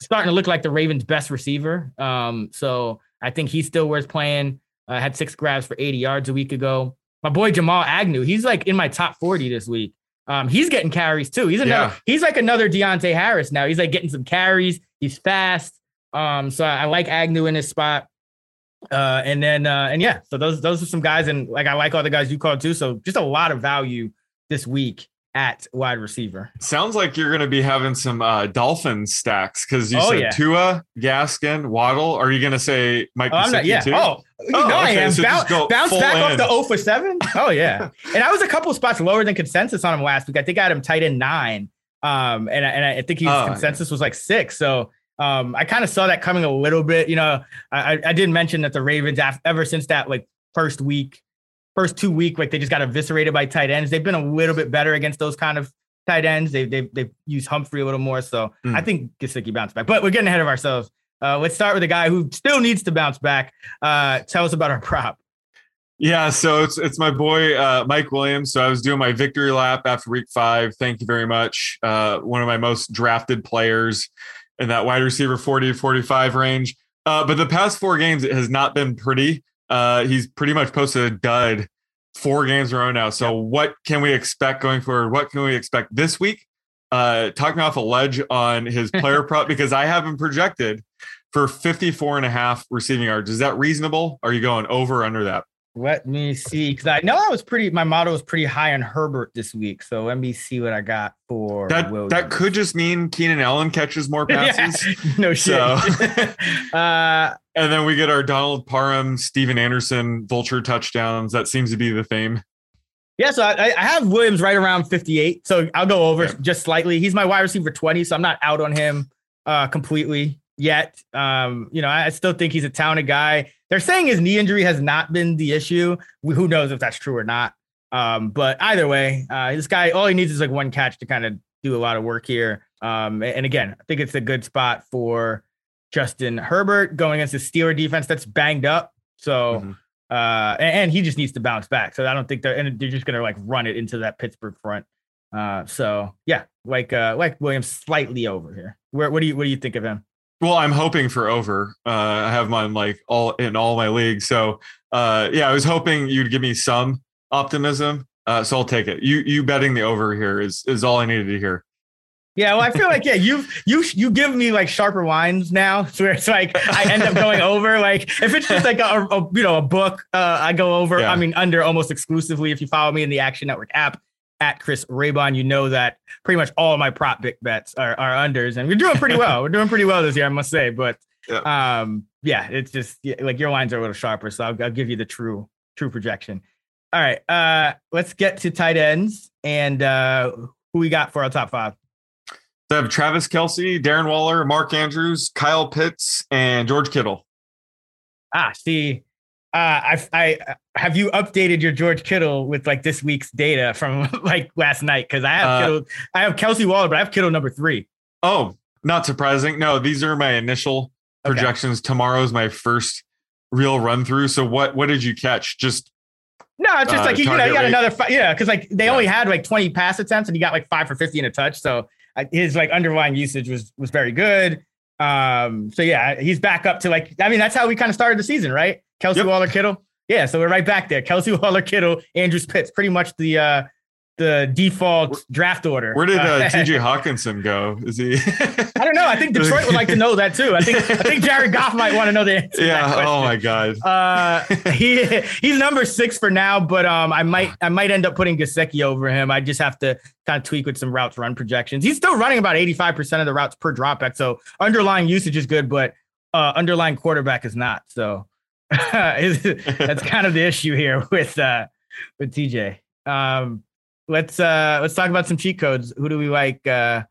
starting to look like the Ravens' best receiver. Um, so I think he's still worth playing. Uh, had six grabs for 80 yards a week ago. My boy Jamal Agnew, he's like in my top 40 this week. Um, he's getting carries too. He's another, yeah. he's like another Deonte Harris now. He's like getting some carries. He's fast. Um, so I, I like Agnew in this spot. Uh, and then uh, and yeah, so those those are some guys, and like I like all the guys you called too. So just a lot of value this week at wide receiver. Sounds like you're going to be having some uh, Dolphins stacks because you oh, said yeah. Tua, Gaskin, Waddle. Are you going to say Mike? Oh, not, yeah. Too? Oh, you oh, know okay. I am. So bounce, bounce back in. off the 0 for 7. Oh, yeah. and I was a couple spots lower than consensus on him last week. I think I had him tight end nine. Um, and, and I think his oh, consensus was like six. So um, I kind of saw that coming a little bit. You know, I, I did mention that the Ravens, ever since that like first week, first two week, like they just got eviscerated by tight ends. They've been a little bit better against those kind of tight ends. They they they've used Humphrey a little more, so mm. I think Gesicki bounced back. But we're getting ahead of ourselves. Uh, let's start with a guy who still needs to bounce back. Uh, tell us about our prop. Yeah, so it's it's my boy uh, Mike Williams. So I was doing my victory lap after week five. Thank you very much. Uh, one of my most drafted players in that wide receiver 40 45 range. Uh, but the past four games, it has not been pretty. Uh, he's pretty much posted a dud four games in a row now. So what can we expect going forward? What can we expect this week? Uh, talking off a ledge on his <laughs> player prop because I have him projected for 54 and a half receiving yards. Is that reasonable? Are you going over under that? Let me see, because I know I was pretty. My model was pretty high on Herbert this week, so let me see what I got for that. Williams. That could just mean Keenan Allen catches more <laughs> passes. yeah, <laughs> no shit. So, <laughs> uh, and then we get our Donald Parham, Stephen Anderson, vulture touchdowns. That seems to be the theme. Yeah, so I, I have Williams right around 58. So I'll go over yeah. just slightly. He's my wide receiver 20, so I'm not out on him uh, completely yet. Um, you know, I still think he's a talented guy. They're saying his knee injury has not been the issue. Who knows if that's true or not? Um, but either way, uh, this guy, all he needs is like one catch to kind of do a lot of work here. Um, and again, I think it's a good spot for Justin Herbert going against the Steeler defense that's banged up. So, mm-hmm. uh, and, and, he just needs to bounce back. So I don't think they're, and they're just going to like run it into that Pittsburgh front. Uh, so yeah, like, uh, like Williams slightly over here. Where, what do you, what do you think of him? Well, I'm hoping for over. Uh, I have mine like all in all my leagues. So uh, yeah, I was hoping you'd give me some optimism. Uh, so I'll take it. You you betting the over here is is all I needed to hear. Yeah, well, I feel like yeah, you've you you give me like sharper wines now, so it's like I end up going over. Like if it's just like a, a you know a book, uh, I go over. Yeah. I mean, under almost exclusively. If you follow me in the Action Network app, at Chris Raybon, you know that pretty much all my prop big bets are, are unders, and we're doing pretty well. we're doing pretty well this year, I must say. But yeah. um, yeah, it's just yeah, like your lines are a little sharper, so I'll, I'll give you the true true projection. All right, uh, let's get to tight ends and uh, who we got for our top five. So I have Travis Kelce, Darren Waller, Mark Andrews, Kyle Pitts, and George Kittle. Ah, see, I, I have you updated your George Kittle with like this week's data from <laughs> like last night? Because I have Uh, Kittle, I have Kelce Waller, but I have Kittle number three. Oh, not surprising. No, these are my initial Okay. projections. Tomorrow's my first real run through. So what what did you catch? Just No, it's just Uh, like you, know, you got rate. another five, yeah, because like they Yeah. only had like 20 pass attempts and he got like five for 50 and a touch. So uh, his like underlying usage was was very good. Um, so yeah, he's back up to like I mean, that's how we kind of started the season, right? Kelce Yep. Waller Kittle. Yeah, so we're right back there. Kelce <laughs> Waller Kittle, Andrews Pitts, pretty much the uh the default draft order. where did uh, Uh, TJ <laughs> Hockenson go? Is he I don't know. I think Detroit would like to know that too. I think I think Jared Goff might want to know the answer. Yeah, oh my god. Uh, he he's number six for now, but um, I might I might end up putting Gesicki over him. I just have to kind of tweak with some routes run projections. He's still running about eighty five percent of the routes per dropback, so underlying usage is good, but uh, underlying quarterback is not. So <laughs> that's kind of the issue here with uh with TJ. Um, let's uh let's talk about some cheat codes. Who do we like uh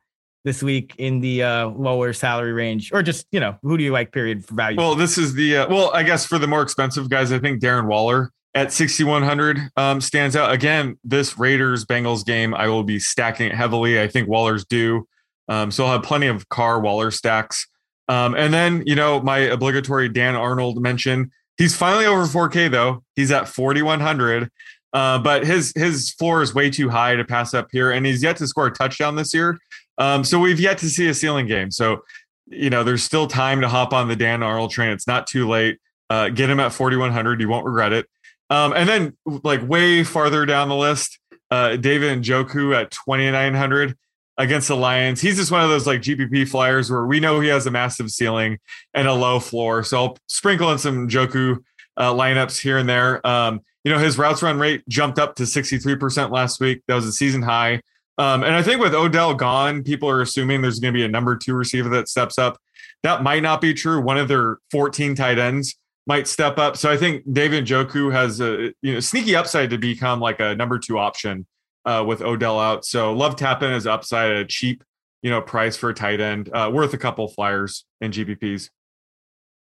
this week in the uh lower salary range, or just you know who do you like? Period for value. Well, this is the uh, well, I guess for the more expensive guys, I think Darren Waller at 6100 um, stands out. Again, this Raiders Bengals game, I will be stacking it heavily. I think Waller's due. Um, so I'll have plenty of Carr Waller stacks. Um, and then, you know, my obligatory Dan Arnold mention. He's finally over 4K though. He's at 4100. Uh, but his his floor is way too high to pass up here, and he's yet to score a touchdown this year. Um, so we've yet to see a ceiling game. So you know, there's still time to hop on the Dan Arnold train. It's not too late. Uh, get him at 4,100. You won't regret it. Um, and then, like, way farther down the list, uh, David Njoku at 2,900 against the Lions. He's just one of those like GPP flyers where we know he has a massive ceiling and a low floor. So I'll sprinkle in some Njoku uh, lineups here and there. Um, you know, his routes run rate jumped up to 63% last week. That was a season high. Um, and I think with Odell gone, people are assuming there's going to be a number two receiver that steps up. That might not be true. One of their 14 tight ends might step up. So I think David Njoku has a you know sneaky upside to become like a number two option uh, with Odell out. So love tapping his upside at a cheap you know price for a tight end, uh, worth a couple flyers and GPPs.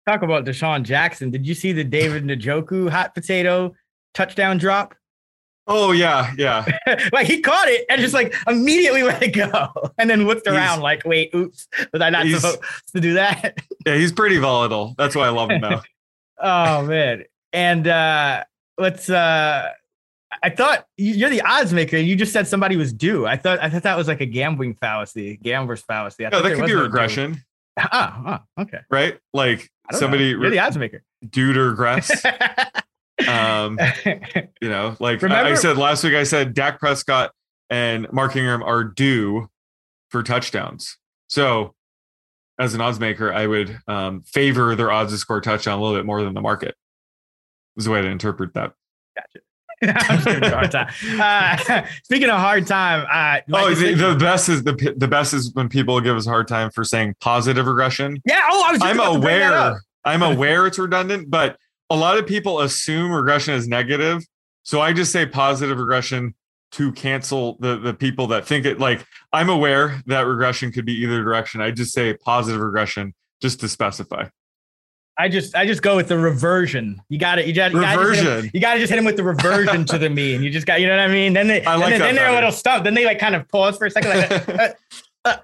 Talk about Deshaun Jackson. Did you see the David Njoku hot potato touchdown drop? Oh yeah, yeah. <laughs> like he caught it and just like immediately <laughs> let it go, and then looked He's- around like, "Wait, oops, was I not supposed to do that?" <laughs> Yeah, he's pretty volatile. That's why I love him though. oh man! And uh let's. uh I thought you- you're the odds maker, you just said somebody was due. I thought I thought that was like a gambling fallacy, gambler's fallacy. I No, that could be no regression, Oh, oh, okay. right? Like somebody know. you're the odds maker. due to regress. <laughs> um, you know, like I- I said last week, I said Dak Prescott and Mark Ingram are due for touchdowns. So, as an odds maker, I would um, favor their odds to score a touchdown a little bit more than the market. Is the way to interpret that. <laughs> I'm just giving you a hard time. Uh, <laughs> speaking of hard time, uh, like oh, the, the best is the the best is when people give us a hard time for saying positive regression. yeah. Oh, I was. Just I'm about to bring that up. aware. I'm <laughs> aware it's redundant, but a lot of people assume regression is negative. So I just say positive regression to cancel the the people that think it. Like I'm aware that regression could be either direction. I just say positive regression just to specify. I just I just go with the reversion. You got it. You got you gotta just Reversion. You got to just hit them with the reversion to the <laughs> mean. You just got you know what I mean. Then they I like then, then they're a little stumped. Then they like kind of pause for a second, like, uh, <laughs> uh,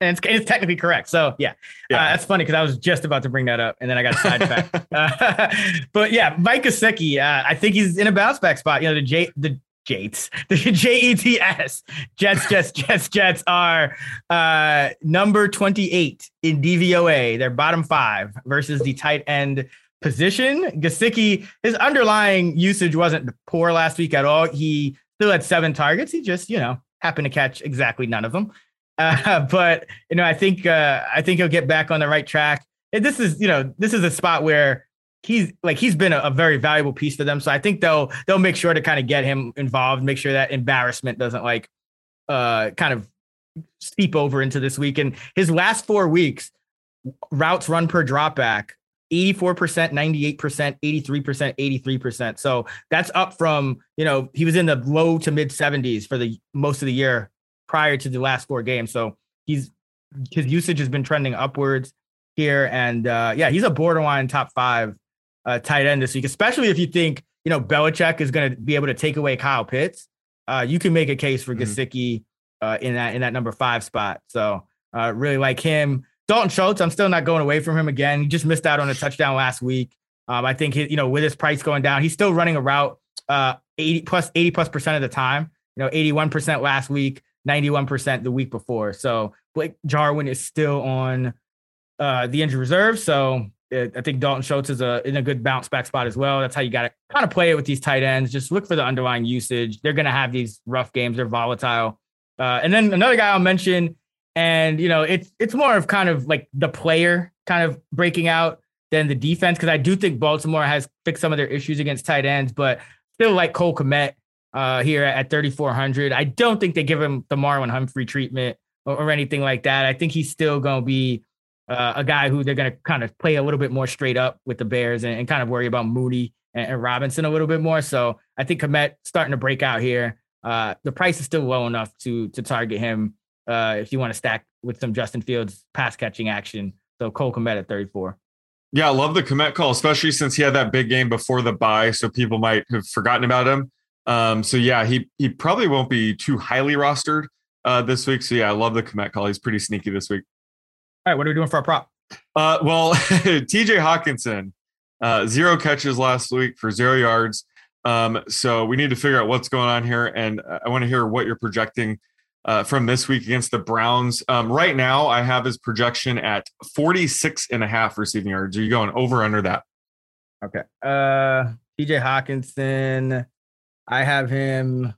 and it's, it's technically correct. So yeah, Yeah. Uh, that's funny because I was just about to bring that up and then I got sidetracked. uh, <laughs> but yeah, Mike Gesicki, uh, I think he's in a bounce back spot. You know the J the Jates, the <laughs> J E T S Jets, Jets, Jets, Jets are uh, number 28 in DVOA. They're bottom five versus the tight end position. Gesicki, his underlying usage wasn't poor last week at all. He still had seven targets. He just, you know, happened to catch exactly none of them. Uh, <laughs> but you know, I think uh, I think he'll get back on the right track. And this is, you know, this is a spot where he's like he's been a, a very valuable piece to them. So I think they'll they'll make sure to kind of get him involved, make sure that embarrassment doesn't like uh kind of steep over into this week. And his last four weeks, routes run per dropback 84%, 98%, 83%, 83%. So that's up from, you know, he was in the low to mid 70s for the most of the year prior to the last four games. So he's his usage has been trending upwards here. And uh yeah, he's a borderline top five uh, tight end this week, especially if you think you know Belichick is going to be able to take away Kyle Pitts. Uh, you can make a case for mm-hmm. Gesicki uh, in that in that number five spot. So uh, really like him. Dalton Schultz, I'm still not going away from him again. He just missed out on a touchdown last week. Um, I think he, you know with his price going down, he's still running a route uh, 80 plus 80 plus percent of the time. You know, 81 percent last week, 91 percent the week before. So Blake Jarwin is still on uh, the injured reserve. So I think Dalton Schultz is a in a good bounce back spot as well. That's how you got to kind of play it with these tight ends. Just look for the underlying usage. They're going to have these rough games. They're volatile. Uh, and then another guy I'll mention, and you know, it's it's more of kind of like the player kind of breaking out than the defense because I do think Baltimore has fixed some of their issues against tight ends, but still like Cole Kmet uh, here at 3,400. I don't think they give him the Marlon Humphrey treatment or, or anything like that. I think he's still going to be uh, a guy who they're going to kind of play a little bit more straight up with the Bears and, and kind of worry about Mooney and, and, Robinson a little bit more. So I think Kmet starting to break out here. Uh, the price is still low enough to to target him uh, if you want to stack with some Justin Fields pass catching action. So Cole Kmet at 34. Yeah, I love the Kmet call, especially since he had that big game before the bye, so people might have forgotten about him. Um, so yeah, he he probably won't be too highly rostered uh, this week. So yeah, I love the Kmet call. He's pretty sneaky this week. All right, what are we doing for our prop? Uh, well, <laughs> TJ Hockenson, uh, zero catches last week for zero yards. Um, so we need to figure out what's going on here. And I want to hear what you're projecting uh, from this week against the Browns. Um, right now, I have his projection at 46 and a half receiving yards. Are you going over under that? Okay. Uh, TJ Hockenson, I have him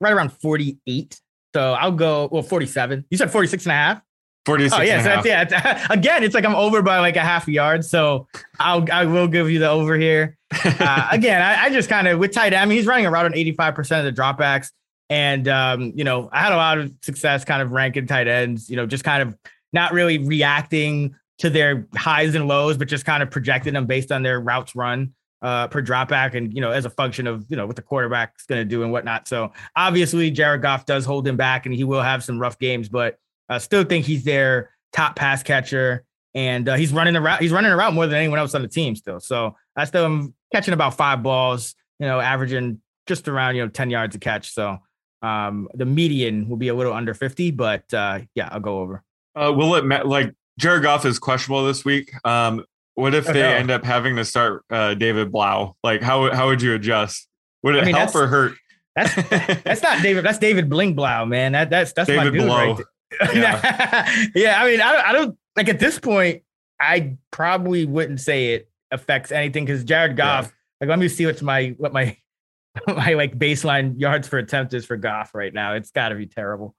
right around 48. So I'll go, well, 47. You said 46 and a half? 46 oh yeah, so that's, yeah. It's, <laughs> again, it's like I'm over by like a half a yard, so I'll I will give you the over here. <laughs> Uh, again, I, I just kind of with tight end. I mean, he's running around on 85 percent of the dropbacks, and um, you know, I had a lot of success kind of ranking tight ends. You know, just kind of not really reacting to their highs and lows, but just kind of projecting them based on their routes run uh, per dropback, and you know, as a function of you know what the quarterback's going to do and whatnot. So obviously, Jared Goff does hold him back, and he will have some rough games, but I still think he's their top pass catcher, and uh, he's running around. He's running around more than anyone else on the team still. So I still am catching about five balls, you know, averaging just around you know ten yards a catch. So um, the median will be a little under fifty, but uh, yeah, I'll go over. Uh, will it ma- like Jared Goff is questionable this week? Um, what if they end up having to start uh, David Blough? Like, how how would you adjust? Would it I mean, help or hurt? That's that's not David. That's David Bling Blough, man. That that's that's David my dude Blow. right <laughs> yeah. yeah. I mean, I, I don't like at this point, I probably wouldn't say it affects anything because Jared Goff, yeah. like, let me see what's my, what my, <laughs> my like baseline yards for attempt is for Goff right now. It's got to be terrible.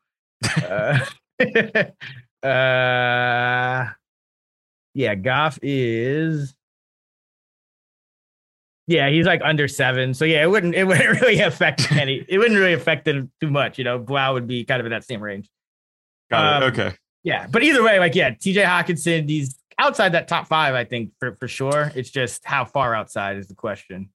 uh, <laughs> uh, yeah, Goff is. Yeah, he's like under seven. So yeah, it wouldn't it wouldn't really affect any. It wouldn't really affect it too much. You know, Blough would be kind of in that same range. Got um, it. Okay. Yeah, but either way, like yeah, TJ Hockenson, he's outside that top five, I think for for sure. It's just how far outside is the question.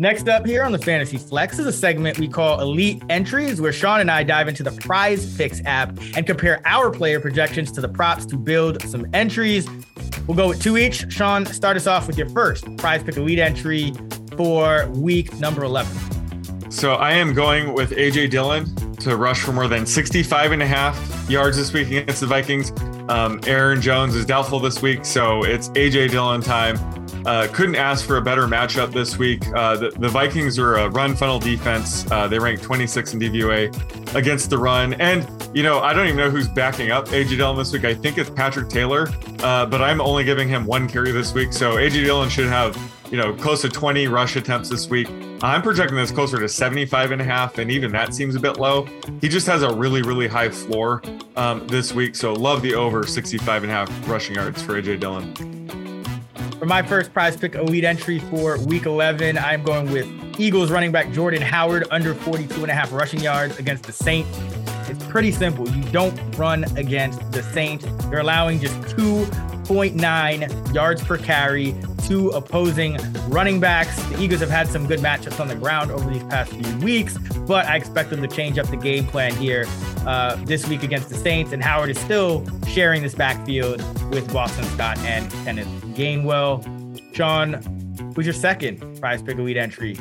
Next up here on the Fantasy Flex is a segment we call Elite Entries, where Sean and I dive into the Prize Picks app and compare our player projections to the props to build some entries. We'll go with two each. Sean, start us off with your first Prize Pick Elite entry for week number 11. So I am going with AJ Dillon to rush for more than 65 and a half yards this week against the Vikings. Um, Aaron Jones is doubtful this week, so it's AJ Dillon time. Uh, couldn't ask for a better matchup this week. Uh, the, the, Vikings are a run funnel defense. Uh, they rank 26 in DVOA against the run. And, you know, I don't even know who's backing up AJ Dillon this week. I think it's Patrick Taylor, uh, but I'm only giving him one carry this week. So AJ Dillon should have, you know, close to 20 rush attempts this week. I'm projecting this closer to 75 and a half, and even that seems a bit low. He just has a really, really high floor um, this week. So love the over 65 and a half rushing yards for AJ Dillon. For my first prize pick elite entry for week 11, I'm going with Eagles running back Jordan Howard under 42 and a half rushing yards against the Saints. It's pretty simple. You don't run against the Saints. They're allowing just 2.9 yards per carry to opposing running backs. The Eagles have had some good matchups on the ground over these past few weeks, but I expect them to change up the game plan here uh, this week against the Saints. And Howard is still sharing this backfield with Boston Scott and Kenneth Gainwell. Sean, Who's your second prize pick elite entry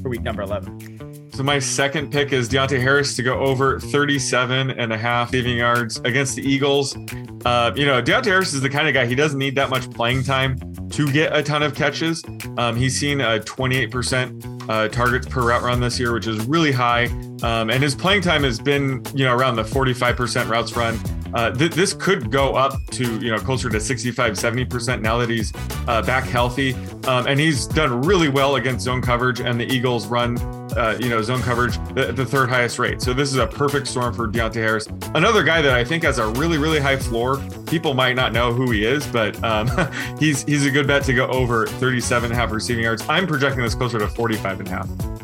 for week number 11? So my second pick is Deonte Harris to go over 37 and a half receiving yards against the Eagles. Uh, you know, Deonte Harris is the kind of guy he doesn't need that much playing time to get a ton of catches. Um, he's seen a 28% uh, targets per route run this year, which is really high. Um, and his playing time has been, you know, around the 45% routes run. Uh, th- this could go up to you know closer to 65 70% now that he's uh, back healthy um, and he's done really well against zone coverage and the eagles run uh, you know zone coverage the, the, third highest rate. So this is a perfect storm for Deonte Harris. Another guy that I think has a really really high floor. People might not know who he is but um, <laughs> he's he's a good bet to go over 37 and a half receiving yards. I'm projecting this closer to 45 and a half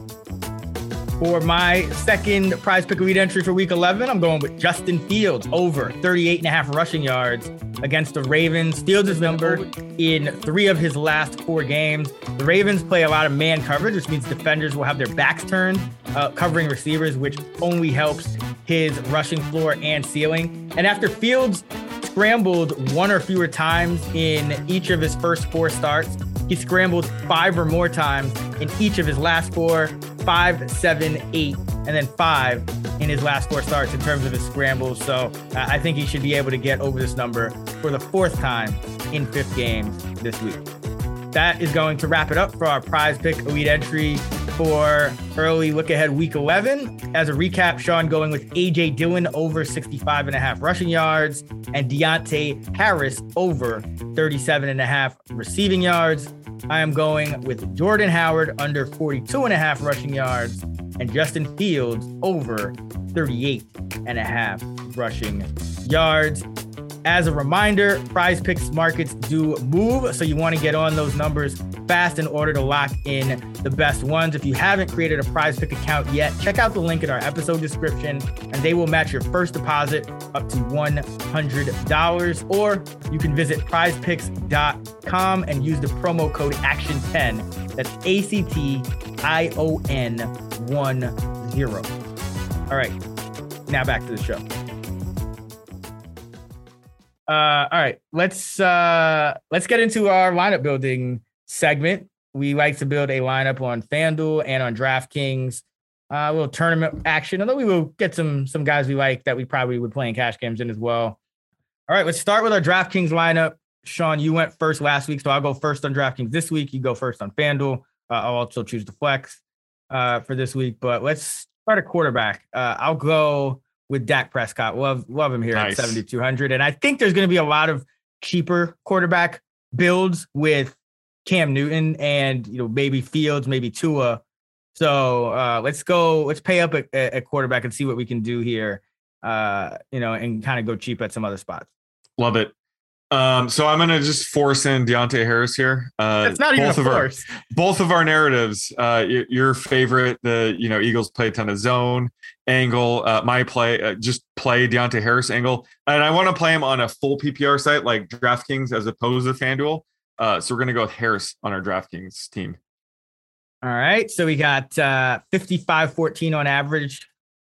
for my second prize pick lead entry for week 11, I'm going with Justin Fields over 38 and a half rushing yards against the Ravens. Fields is numbered in three of his last four games. The Ravens play a lot of man coverage, which means defenders will have their backs turned, uh, covering receivers, which only helps his rushing floor and ceiling. And after Fields scrambled one or fewer times in each of his first four starts, he scrambled five or more times in each of his last four five, seven, eight, and then five in his last four starts in terms of his scrambles. So uh, I think he should be able to get over this number for the fourth time in fifth games this week. That is going to wrap it up for our prize pick elite entry for early look ahead week 11. As a recap, Sean going with AJ Dillon over 65 and a half rushing yards and Deonte Harris over 37 and a half receiving yards. I am going with Jordan Howard under 42 and a half rushing yards and Justin Fields over 38 and a half rushing yards. As a reminder, prize picks markets do move, so you want to get on those numbers fast in order to lock in the best ones. If you haven't created a prize pick account yet, check out the link in our episode description and they will match your first deposit up to $100. Or you can visit prizepicks.com and use the promo code ACTION10. That's A C T I O N 1 0. All right, now back to the show. Uh, all right, let's uh, let's get into our lineup building segment. We like to build a lineup on FanDuel and on DraftKings. Uh, a little tournament action, although we will get some some guys we like that we probably would play in cash games in as well. All right, let's start with our DraftKings lineup. Sean, you went first last week, so I'll go first on DraftKings this week. You go first on FanDuel. Uh, I'll also choose the flex uh, for this week, but let's start a quarterback. Uh, I'll go with Dak Prescott. Love love him here nice. at 7200 and I think there's going to be a lot of cheaper quarterback builds with Cam Newton and you know maybe Fields, maybe Tua. So uh, let's go. Let's pay up a, a, quarterback and see what we can do here. Uh, you know, and kind of go cheap at some other spots. Love it. Um, so I'm gonna just force in Deonte Harris here. Uh, it's not even a force. Our, both of our narratives. Uh, your, your, favorite, the you know Eagles play a ton of zone angle. Uh, my play, uh, just play Deonte Harris angle, and I want to play him on a full PPR site like DraftKings as opposed to FanDuel. Uh, so we're gonna go with Harris on our DraftKings team. All right, so we got uh, 55-14 on average.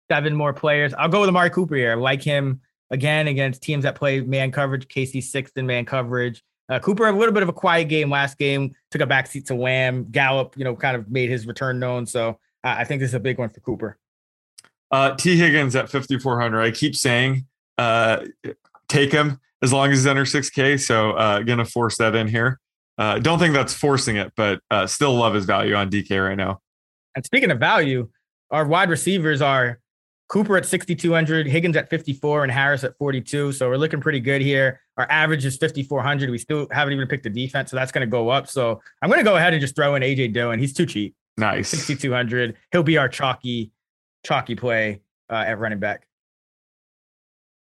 Seven more players. I'll go with Amari Cooper here. I like him again against teams that play man coverage. KC sixth in man coverage. Uh, Cooper had a little bit of a quiet game last game. Took a backseat to Lamb. Gallup, you know, kind of made his return known. So uh, I think this is a big one for Cooper. Uh, Tee Higgins at 5400. I keep saying uh, take him as long as he's under 6K. So uh, gonna force that in here. Uh, don't think that's forcing it, but uh, still love his value on DK right now. And speaking of value, our wide receivers are Cooper at 6,200, Higgins at 54, and Harris at 42. So we're looking pretty good here. Our average is 5,400. We still haven't even picked the defense, so that's going to go up. So I'm going to go ahead and just throw in AJ Dillon. He's too cheap. Nice. 6,200. He'll be our chalky, chalky play uh, at running back.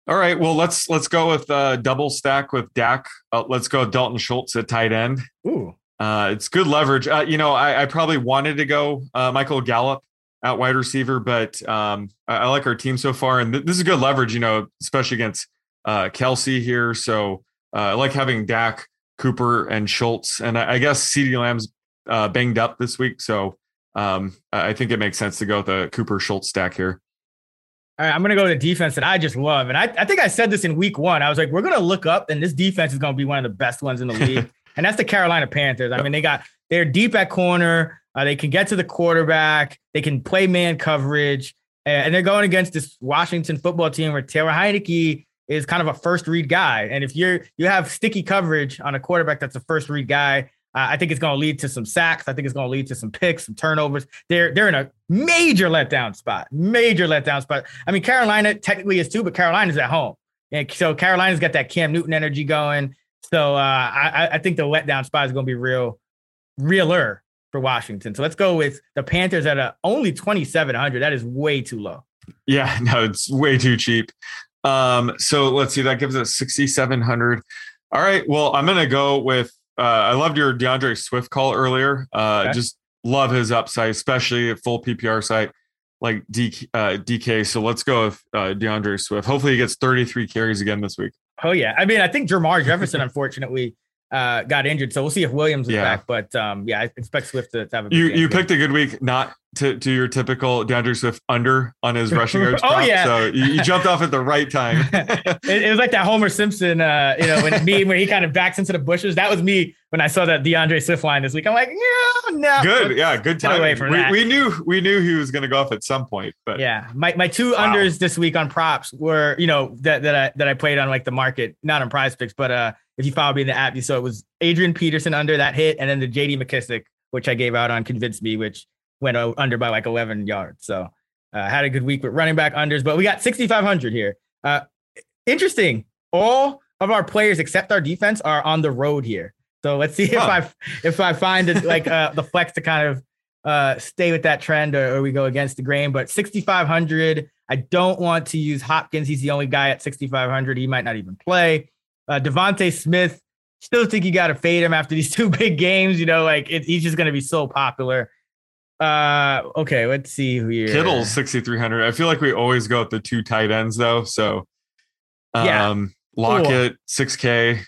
All right. Well, let's let's go with uh, double stack with Dak. Uh, let's go Dalton Schultz at tight end. Ooh. Uh, it's good leverage. Uh, you know, I, I, probably wanted to go uh, Michael Gallup at wide receiver, but um, I, I, like our team so far, and th- this is good leverage, you know, especially against uh, Kelce here. So uh, I like having Dak, Cooper, and Schultz, and I, I guess CeeDee Lamb's uh, banged up this week, so um, I think it makes sense to go with the Cooper Schultz stack here. All right, I'm going to go to the defense that I just love. And I, I think I said this in week one. I was like, we're going to look up, and this defense is going to be one of the best ones in the league. <laughs> and that's the Carolina Panthers. I mean, they got they're deep at corner. Uh, they can get to the quarterback. They can play man coverage, and they're going against this Washington football team where Taylor Heinicke is kind of a first read guy. And if you're you have sticky coverage on a quarterback that's a first read guy, uh, I think it's going to lead to some sacks. I think it's going to lead to some picks, some turnovers. They're they're in a major letdown spot. Major letdown spot. I mean, Carolina technically is too, but Carolina's at home, and so Carolina's got that Cam Newton energy going. So uh, I, I think the letdown spot is going to be real, realer for Washington. So let's go with the Panthers at a, only 2,700. That is way too low. Yeah, <laughs> no, it's way too cheap. Um, so let's see, that gives us 6,700. All right. Well, I'm going to go with, uh, I loved your D'Andre Swift call earlier. Uh, okay. Just love his upside, especially a full PPR site like DK. Uh, DK. So let's go with uh, D'Andre Swift. Hopefully he gets 33 carries again this week. Oh, yeah. I mean, I think Jermar Jefferson, <laughs> unfortunately, uh, got injured. So we'll see if Williams is yeah. back. But um, yeah, I expect Swift to, to have a. You you picked a good week, not to, to your typical D'Andre Swift under on his <laughs> rushing yards. oh prop, yeah, so you, you, jumped off at the right time. <laughs> it, it, was like that Homer Simpson, uh, you know, when me when he kind of backs into the bushes. That was me when I saw that D'Andre Swift line this week. I'm like, yeah, no, good, yeah, good time. Away from we, that. we knew we knew he was going to go off at some point, but yeah, my my two wow. unders this week on props were you know that that I that I played on like the market, not on Prize Picks, but uh if you follow me in the app, you saw it was Adrian Peterson under that hit, and then the JD McKissic, which I gave out on convinced Me, which went under by like 11 yards. So uh, had a good week with running back unders, but we got 6,500 here. Uh, interesting. All of our players except our defense are on the road here. So let's see huh. if I if I find it like uh, the flex to kind of uh, stay with that trend or, or we go against the grain. But 6,500. I don't want to use Hopkins. He's the only guy at 6,500. He might not even play. Uh, DeVonta Smith, still think you got to fade him after these <laughs> two big games. You know, like it, he's just going to be so popular. Uh, okay, let's see who here. Kittle 6,300. I feel like we always go with the two tight ends though. So, um, yeah. Lockett, cool. 6K.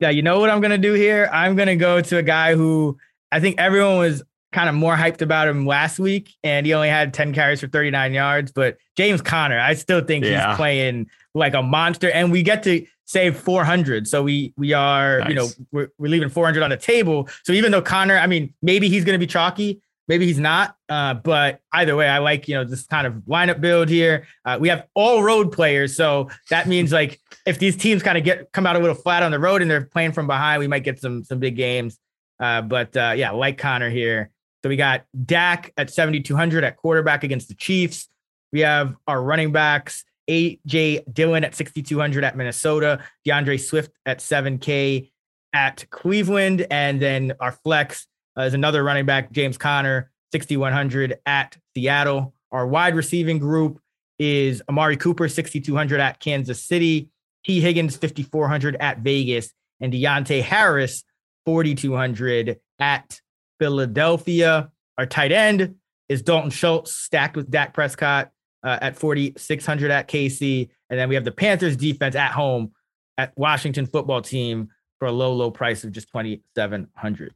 Yeah, you know what I'm going to do here? I'm going to go to a guy who I think everyone was kind of more hyped about him last week, and he only had 10 carries for 39 yards. But James Conner, I still think yeah. he's playing like a monster, and we get to save 400. So we we are, nice. you know, we're, we're leaving 400 on the table. So even though Conner, I mean, maybe he's going to be chalky, maybe he's not. Uh, but either way, I like you know this kind of lineup build here. Uh, we have all road players, so that means like if these teams kind of get come out a little flat on the road and they're playing from behind, we might get some some big games. Uh, but uh, yeah, like Conner here. So we got Dak at 7,200 at quarterback against the Chiefs. We have our running backs AJ Dillon at 6,200 at Minnesota, D'Andre Swift at 7K at Cleveland, and then our flex uh, is another running back, James Conner, 6,100 at Seattle. Our wide receiving group is Amari Cooper, 6,200 at Kansas City, Tee Higgins, 5,400 at Vegas, and Deonte Harris, 4,200 at Philadelphia. Our tight end is Dalton Schultz, stacked with Dak Prescott, uh, at 4,600 at KC. And then we have the Panthers defense at home at Washington football team for a low, low price of just 2,700.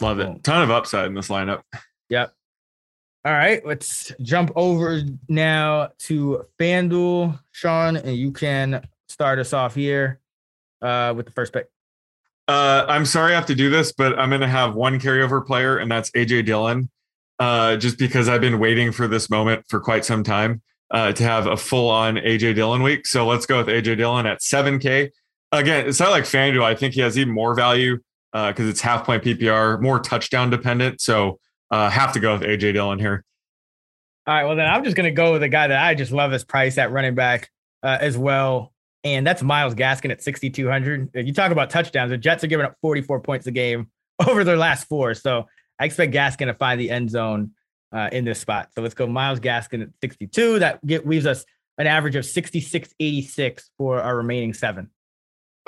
Love it. Ton of upside in this lineup. Yep. All right, let's jump over now to FanDuel, Sean, and you can start us off here uh, with the first pick. Uh, I'm sorry I have to do this, but I'm going to have one carryover player, and that's AJ Dillon uh, just because I've been waiting for this moment for quite some time uh, to have a full on AJ Dillon week. So let's go with AJ Dillon at 7K. Again, it's not like FanDuel. I think he has even more value because uh, it's half point PPR, more touchdown dependent. So uh, have to go with AJ Dillon here. All right. Well, then I'm just going to go with a guy that I just love his price at running back uh, as well. And that's Myles Gaskin at 6,200. You talk about touchdowns. The Jets are giving up 44 points a game <laughs> over their last four. So I expect Gaskin to find the end zone uh, in this spot. So let's go Myles Gaskin at 62. That get, leaves us an average of 66.86 for our remaining seven.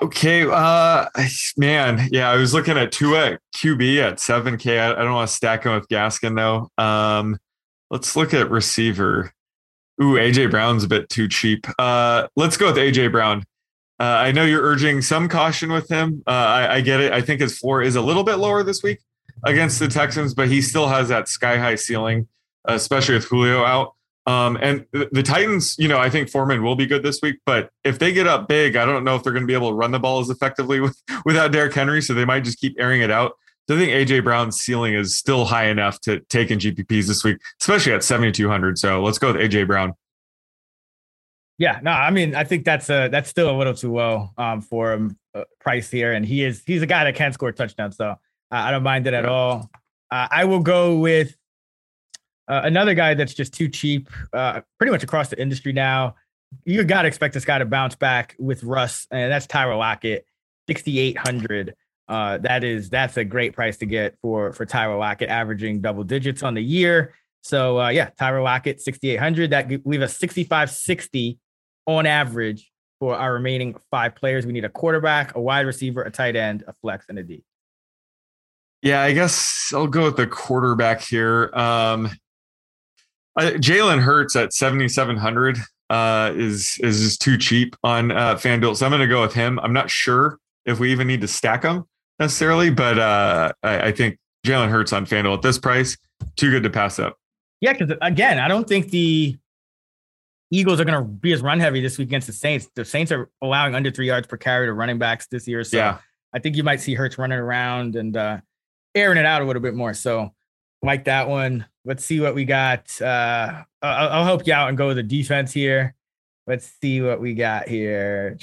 Okay, uh, man, yeah, I was looking at Tua at QB at 7K. I, I don't want to stack him with Gaskin though. Um, let's look at receiver. Ooh, AJ Brown's a bit too cheap. Uh, let's go with AJ Brown. Uh, I know you're urging some caution with him. Uh, I, I, get it. I think his floor is a little bit lower this week, against the Texans, but he still has that sky high ceiling, especially with Julio out. Um, and the Titans, you know, I think Foreman will be good this week, but if they get up big, I don't know if they're going to be able to run the ball as effectively <laughs> with, without Derrick Henry. So they might just keep airing it out So I think AJ Brown's ceiling is still high enough to take in GPPs this week, especially at 7,200. So let's go with AJ Brown. Yeah, no, I mean, I think that's a that's still a little too low um, for him uh, price here, and he is he's a guy that can score touchdowns, so I, don't mind it at all. Uh, I will go with uh, another guy that's just too cheap, uh, pretty much across the industry now. You got to expect this guy to bounce back with Russ, and that's Tyler Lockett, sixty eight hundred. Uh, that is that's a great price to get for for Tyler Lockett, averaging double digits on the year. So uh, yeah, Tyler Lockett, 6,800. That gi- leave us 6560 on average for our remaining five players. We need a quarterback, a wide receiver, a tight end, a flex, and a D. Yeah, I guess I'll go with the quarterback here. Um, Jalen Hurts at 7,700 uh, is is too cheap on uh, FanDuel. So I'm going to go with him. I'm not sure if we even need to stack him necessarily, but uh, I, I think Jalen Hurts on FanDuel at this price, too good to pass up. Yeah, because again, I don't think the Eagles are going to be as run heavy this week against the Saints. The Saints are allowing under three yards per carry to running backs this year. So Yeah. I think you might see Hurts running around and uh, airing it out a little bit more. So like that one. Let's see what we got. Uh, I'll, I'll help you out and go with the defense here. Let's see what we got here.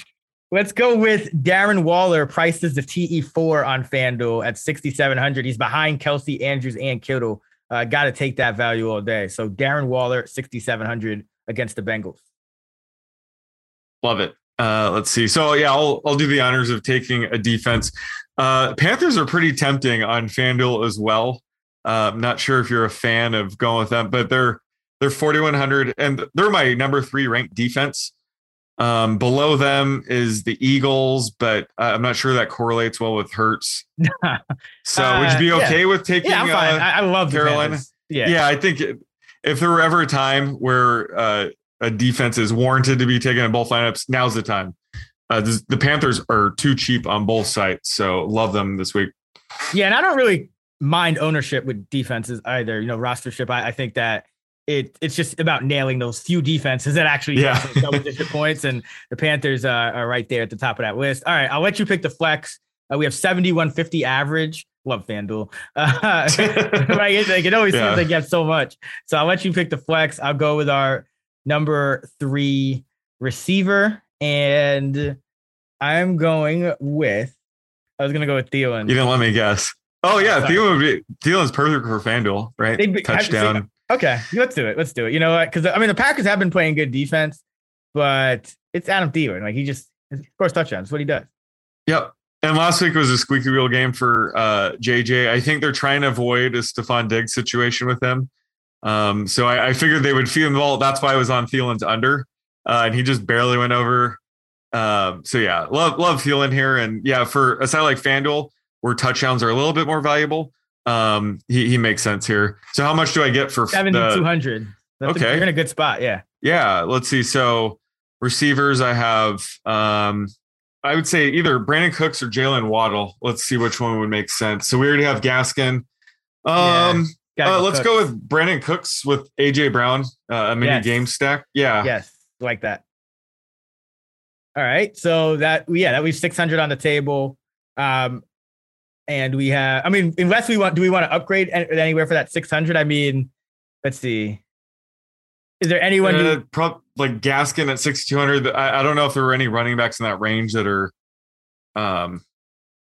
Let's go with Darren Waller, priced as the TE4 on FanDuel at 6,700. He's behind Kelce, Andrews, and Kittle. Uh, Got to take that value all day. So Darren Waller, 6,700 against the Bengals. Love it. Uh, let's see. So yeah, I'll I'll do the honors of taking a defense. Uh, Panthers are pretty tempting on FanDuel as well. Uh, I'm not sure if you're a fan of going with them, but they're they're 4100 and they're my number three ranked defense. Um, below them is the Eagles, but uh, I'm not sure that correlates well with Hurts. <laughs> So would you be Uh, yeah. okay with taking? Yeah, I'm fine. uh, I, I love Carolina? Yeah. yeah, I think if there were ever a time where uh, a defense is warranted to be taken in both lineups, now's the time. Uh, this, the Panthers are too cheap on both sides, so love them this week. Yeah, and I don't really mind ownership with defenses either. You know, rostership. I, I think that it it's just about nailing those few defenses that actually Yeah. double digit <laughs> points, and the Panthers uh, are right there at the top of that list. All right, I'll let you pick the flex. Uh, we have seventy one fifty average. Love FanDuel. <laughs> <laughs> Uh, like, it, like, it always Yeah. seems like you have so much. So I'll let you pick the flex. I'll go with our number three receiver, and I'm going with. I was gonna go with Thielen. You didn't let me guess. Oh yeah. Thielen would be Thielen's perfect for FanDuel, right? Be- Touchdown. Okay, let's do it. Let's do it. You know what? Because I mean, the Packers have been playing good defense, but it's Adam Thielen. Like he just of course, touchdowns. What he does. Yep. And last week was a squeaky wheel game for uh, JJ. I think they're trying to avoid a Stefon Diggs situation with him. Um, so I, I figured they would feel ball. That's why I was on Thielen's under, uh, and he just barely went over. Um, so yeah, love love Thielen here, and yeah, for a side like FanDuel where touchdowns are a little bit more valuable, um, he he makes sense here. So how much do I get for Seventy two the. Okay. you're in a good spot. Yeah. yeah, let's see. So receivers, I have um I would say either Brandin Cooks or Jaylen Waddle. Let's see which one would make sense. So we already have Gaskin. Um uh, let's Cooks. go with Brandin Cooks with AJ Brown, uh, a mini Yes. game stack. Yeah. Yes, like that. All right. So that yeah, that leaves six hundred on the table. Um, and we have. I mean, unless we want, do we want to upgrade anywhere for that six hundred? I mean, let's see. Is there anyone? Uh, prob- like Gaskin at 6,200. I, I don't know if there were any running backs in that range that are um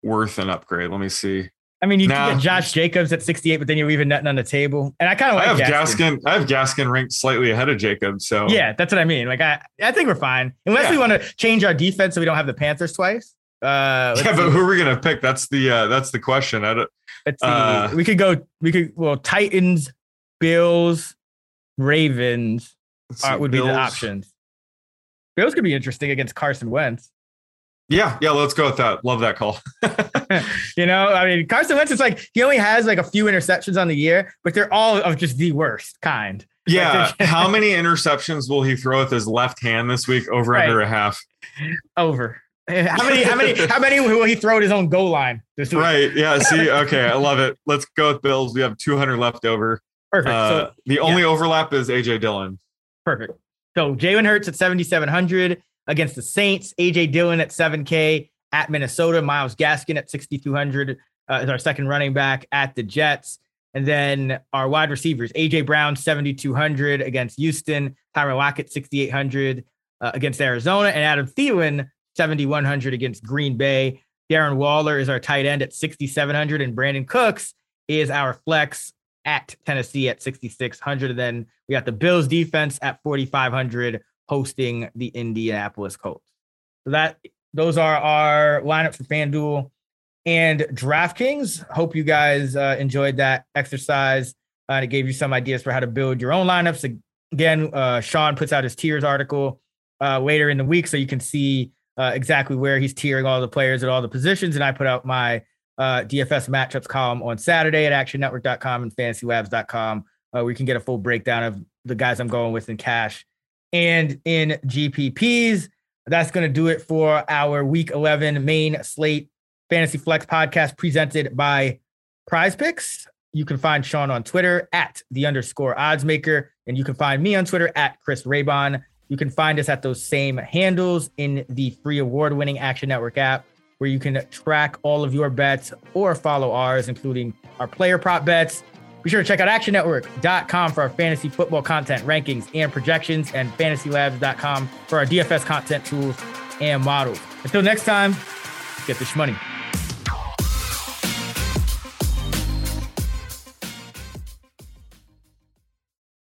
worth an upgrade. Let me see. I mean, you nah. can get Josh Jacobs at sixty-eight, but then you're leaving nothing on the table. And I kind of I like have Gaskin. Gaskin. I have Gaskin ranked slightly ahead of Jacob. So Yeah, that's what I mean. Like I, I think we're fine unless we want to change our defense so we don't have the Panthers twice. Uh, yeah, but see. who are we gonna pick? That's the uh, that's the question. I don't. Uh, we could go. We could. Well, Titans, Bills, Ravens let's are, see, would be the options. Bills could be interesting against Carson Wentz. Yeah, yeah, let's go with that. Love that call. <laughs> you know, I mean, Carson Wentz is like he only has like a few interceptions on the year, but they're all of just the worst kind. Yeah, how many <laughs> interceptions will he throw with his left hand this week? Over Right. under a half. Over. How many? How many? <laughs> How many will he throw at his own goal line this week? Right. Yeah. See. Okay. I love it. Let's go with Bills. We have 200 left over. Perfect. Uh, so the only overlap is AJ Dillon. Perfect. So Jalen Hurts at 7,700 against the Saints. AJ Dillon at 7K at Minnesota. Myles Gaskin at 6,200 uh, is our second running back at the Jets. And then our wide receivers, AJ Brown, 7,200 against Houston, Tyler Lockett, 6,800 uh, against Arizona, and Adam Thielen, 7,100 against Green Bay. Darren Waller is our tight end at 6,700, and Brandin Cooks is our flex at Tennessee at 6,600. And then we got the Bills defense at 4,500 hosting the Indianapolis Colts. So that those are our lineups for FanDuel and DraftKings. Hope you guys uh, enjoyed that exercise. Uh, and it gave you some ideas for how to build your own lineups. Again, uh, Sean puts out his tiers article uh, later in the week, so you can see uh, exactly where he's tiering all the players at all the positions. And I put out my uh, DFS matchups column on Saturday at actionnetwork.com and fantasylabs.com, where you can get a full breakdown of the guys I'm going with in cash and in GPPs. That's going to do it for our week 11 main slate Fantasy Flex podcast presented by PrizePicks. You can find Sean on Twitter at the underscore odds maker, and you can find me on Twitter at Chris Raybon. You can find us at those same handles in the free award winning Action Network app, where you can track all of your bets or follow ours, including our player prop bets. Be sure to check out actionnetwork.com for our fantasy football content, rankings, and projections, and fantasylabs.com for our DFS content tools and models. Until next time, get this money.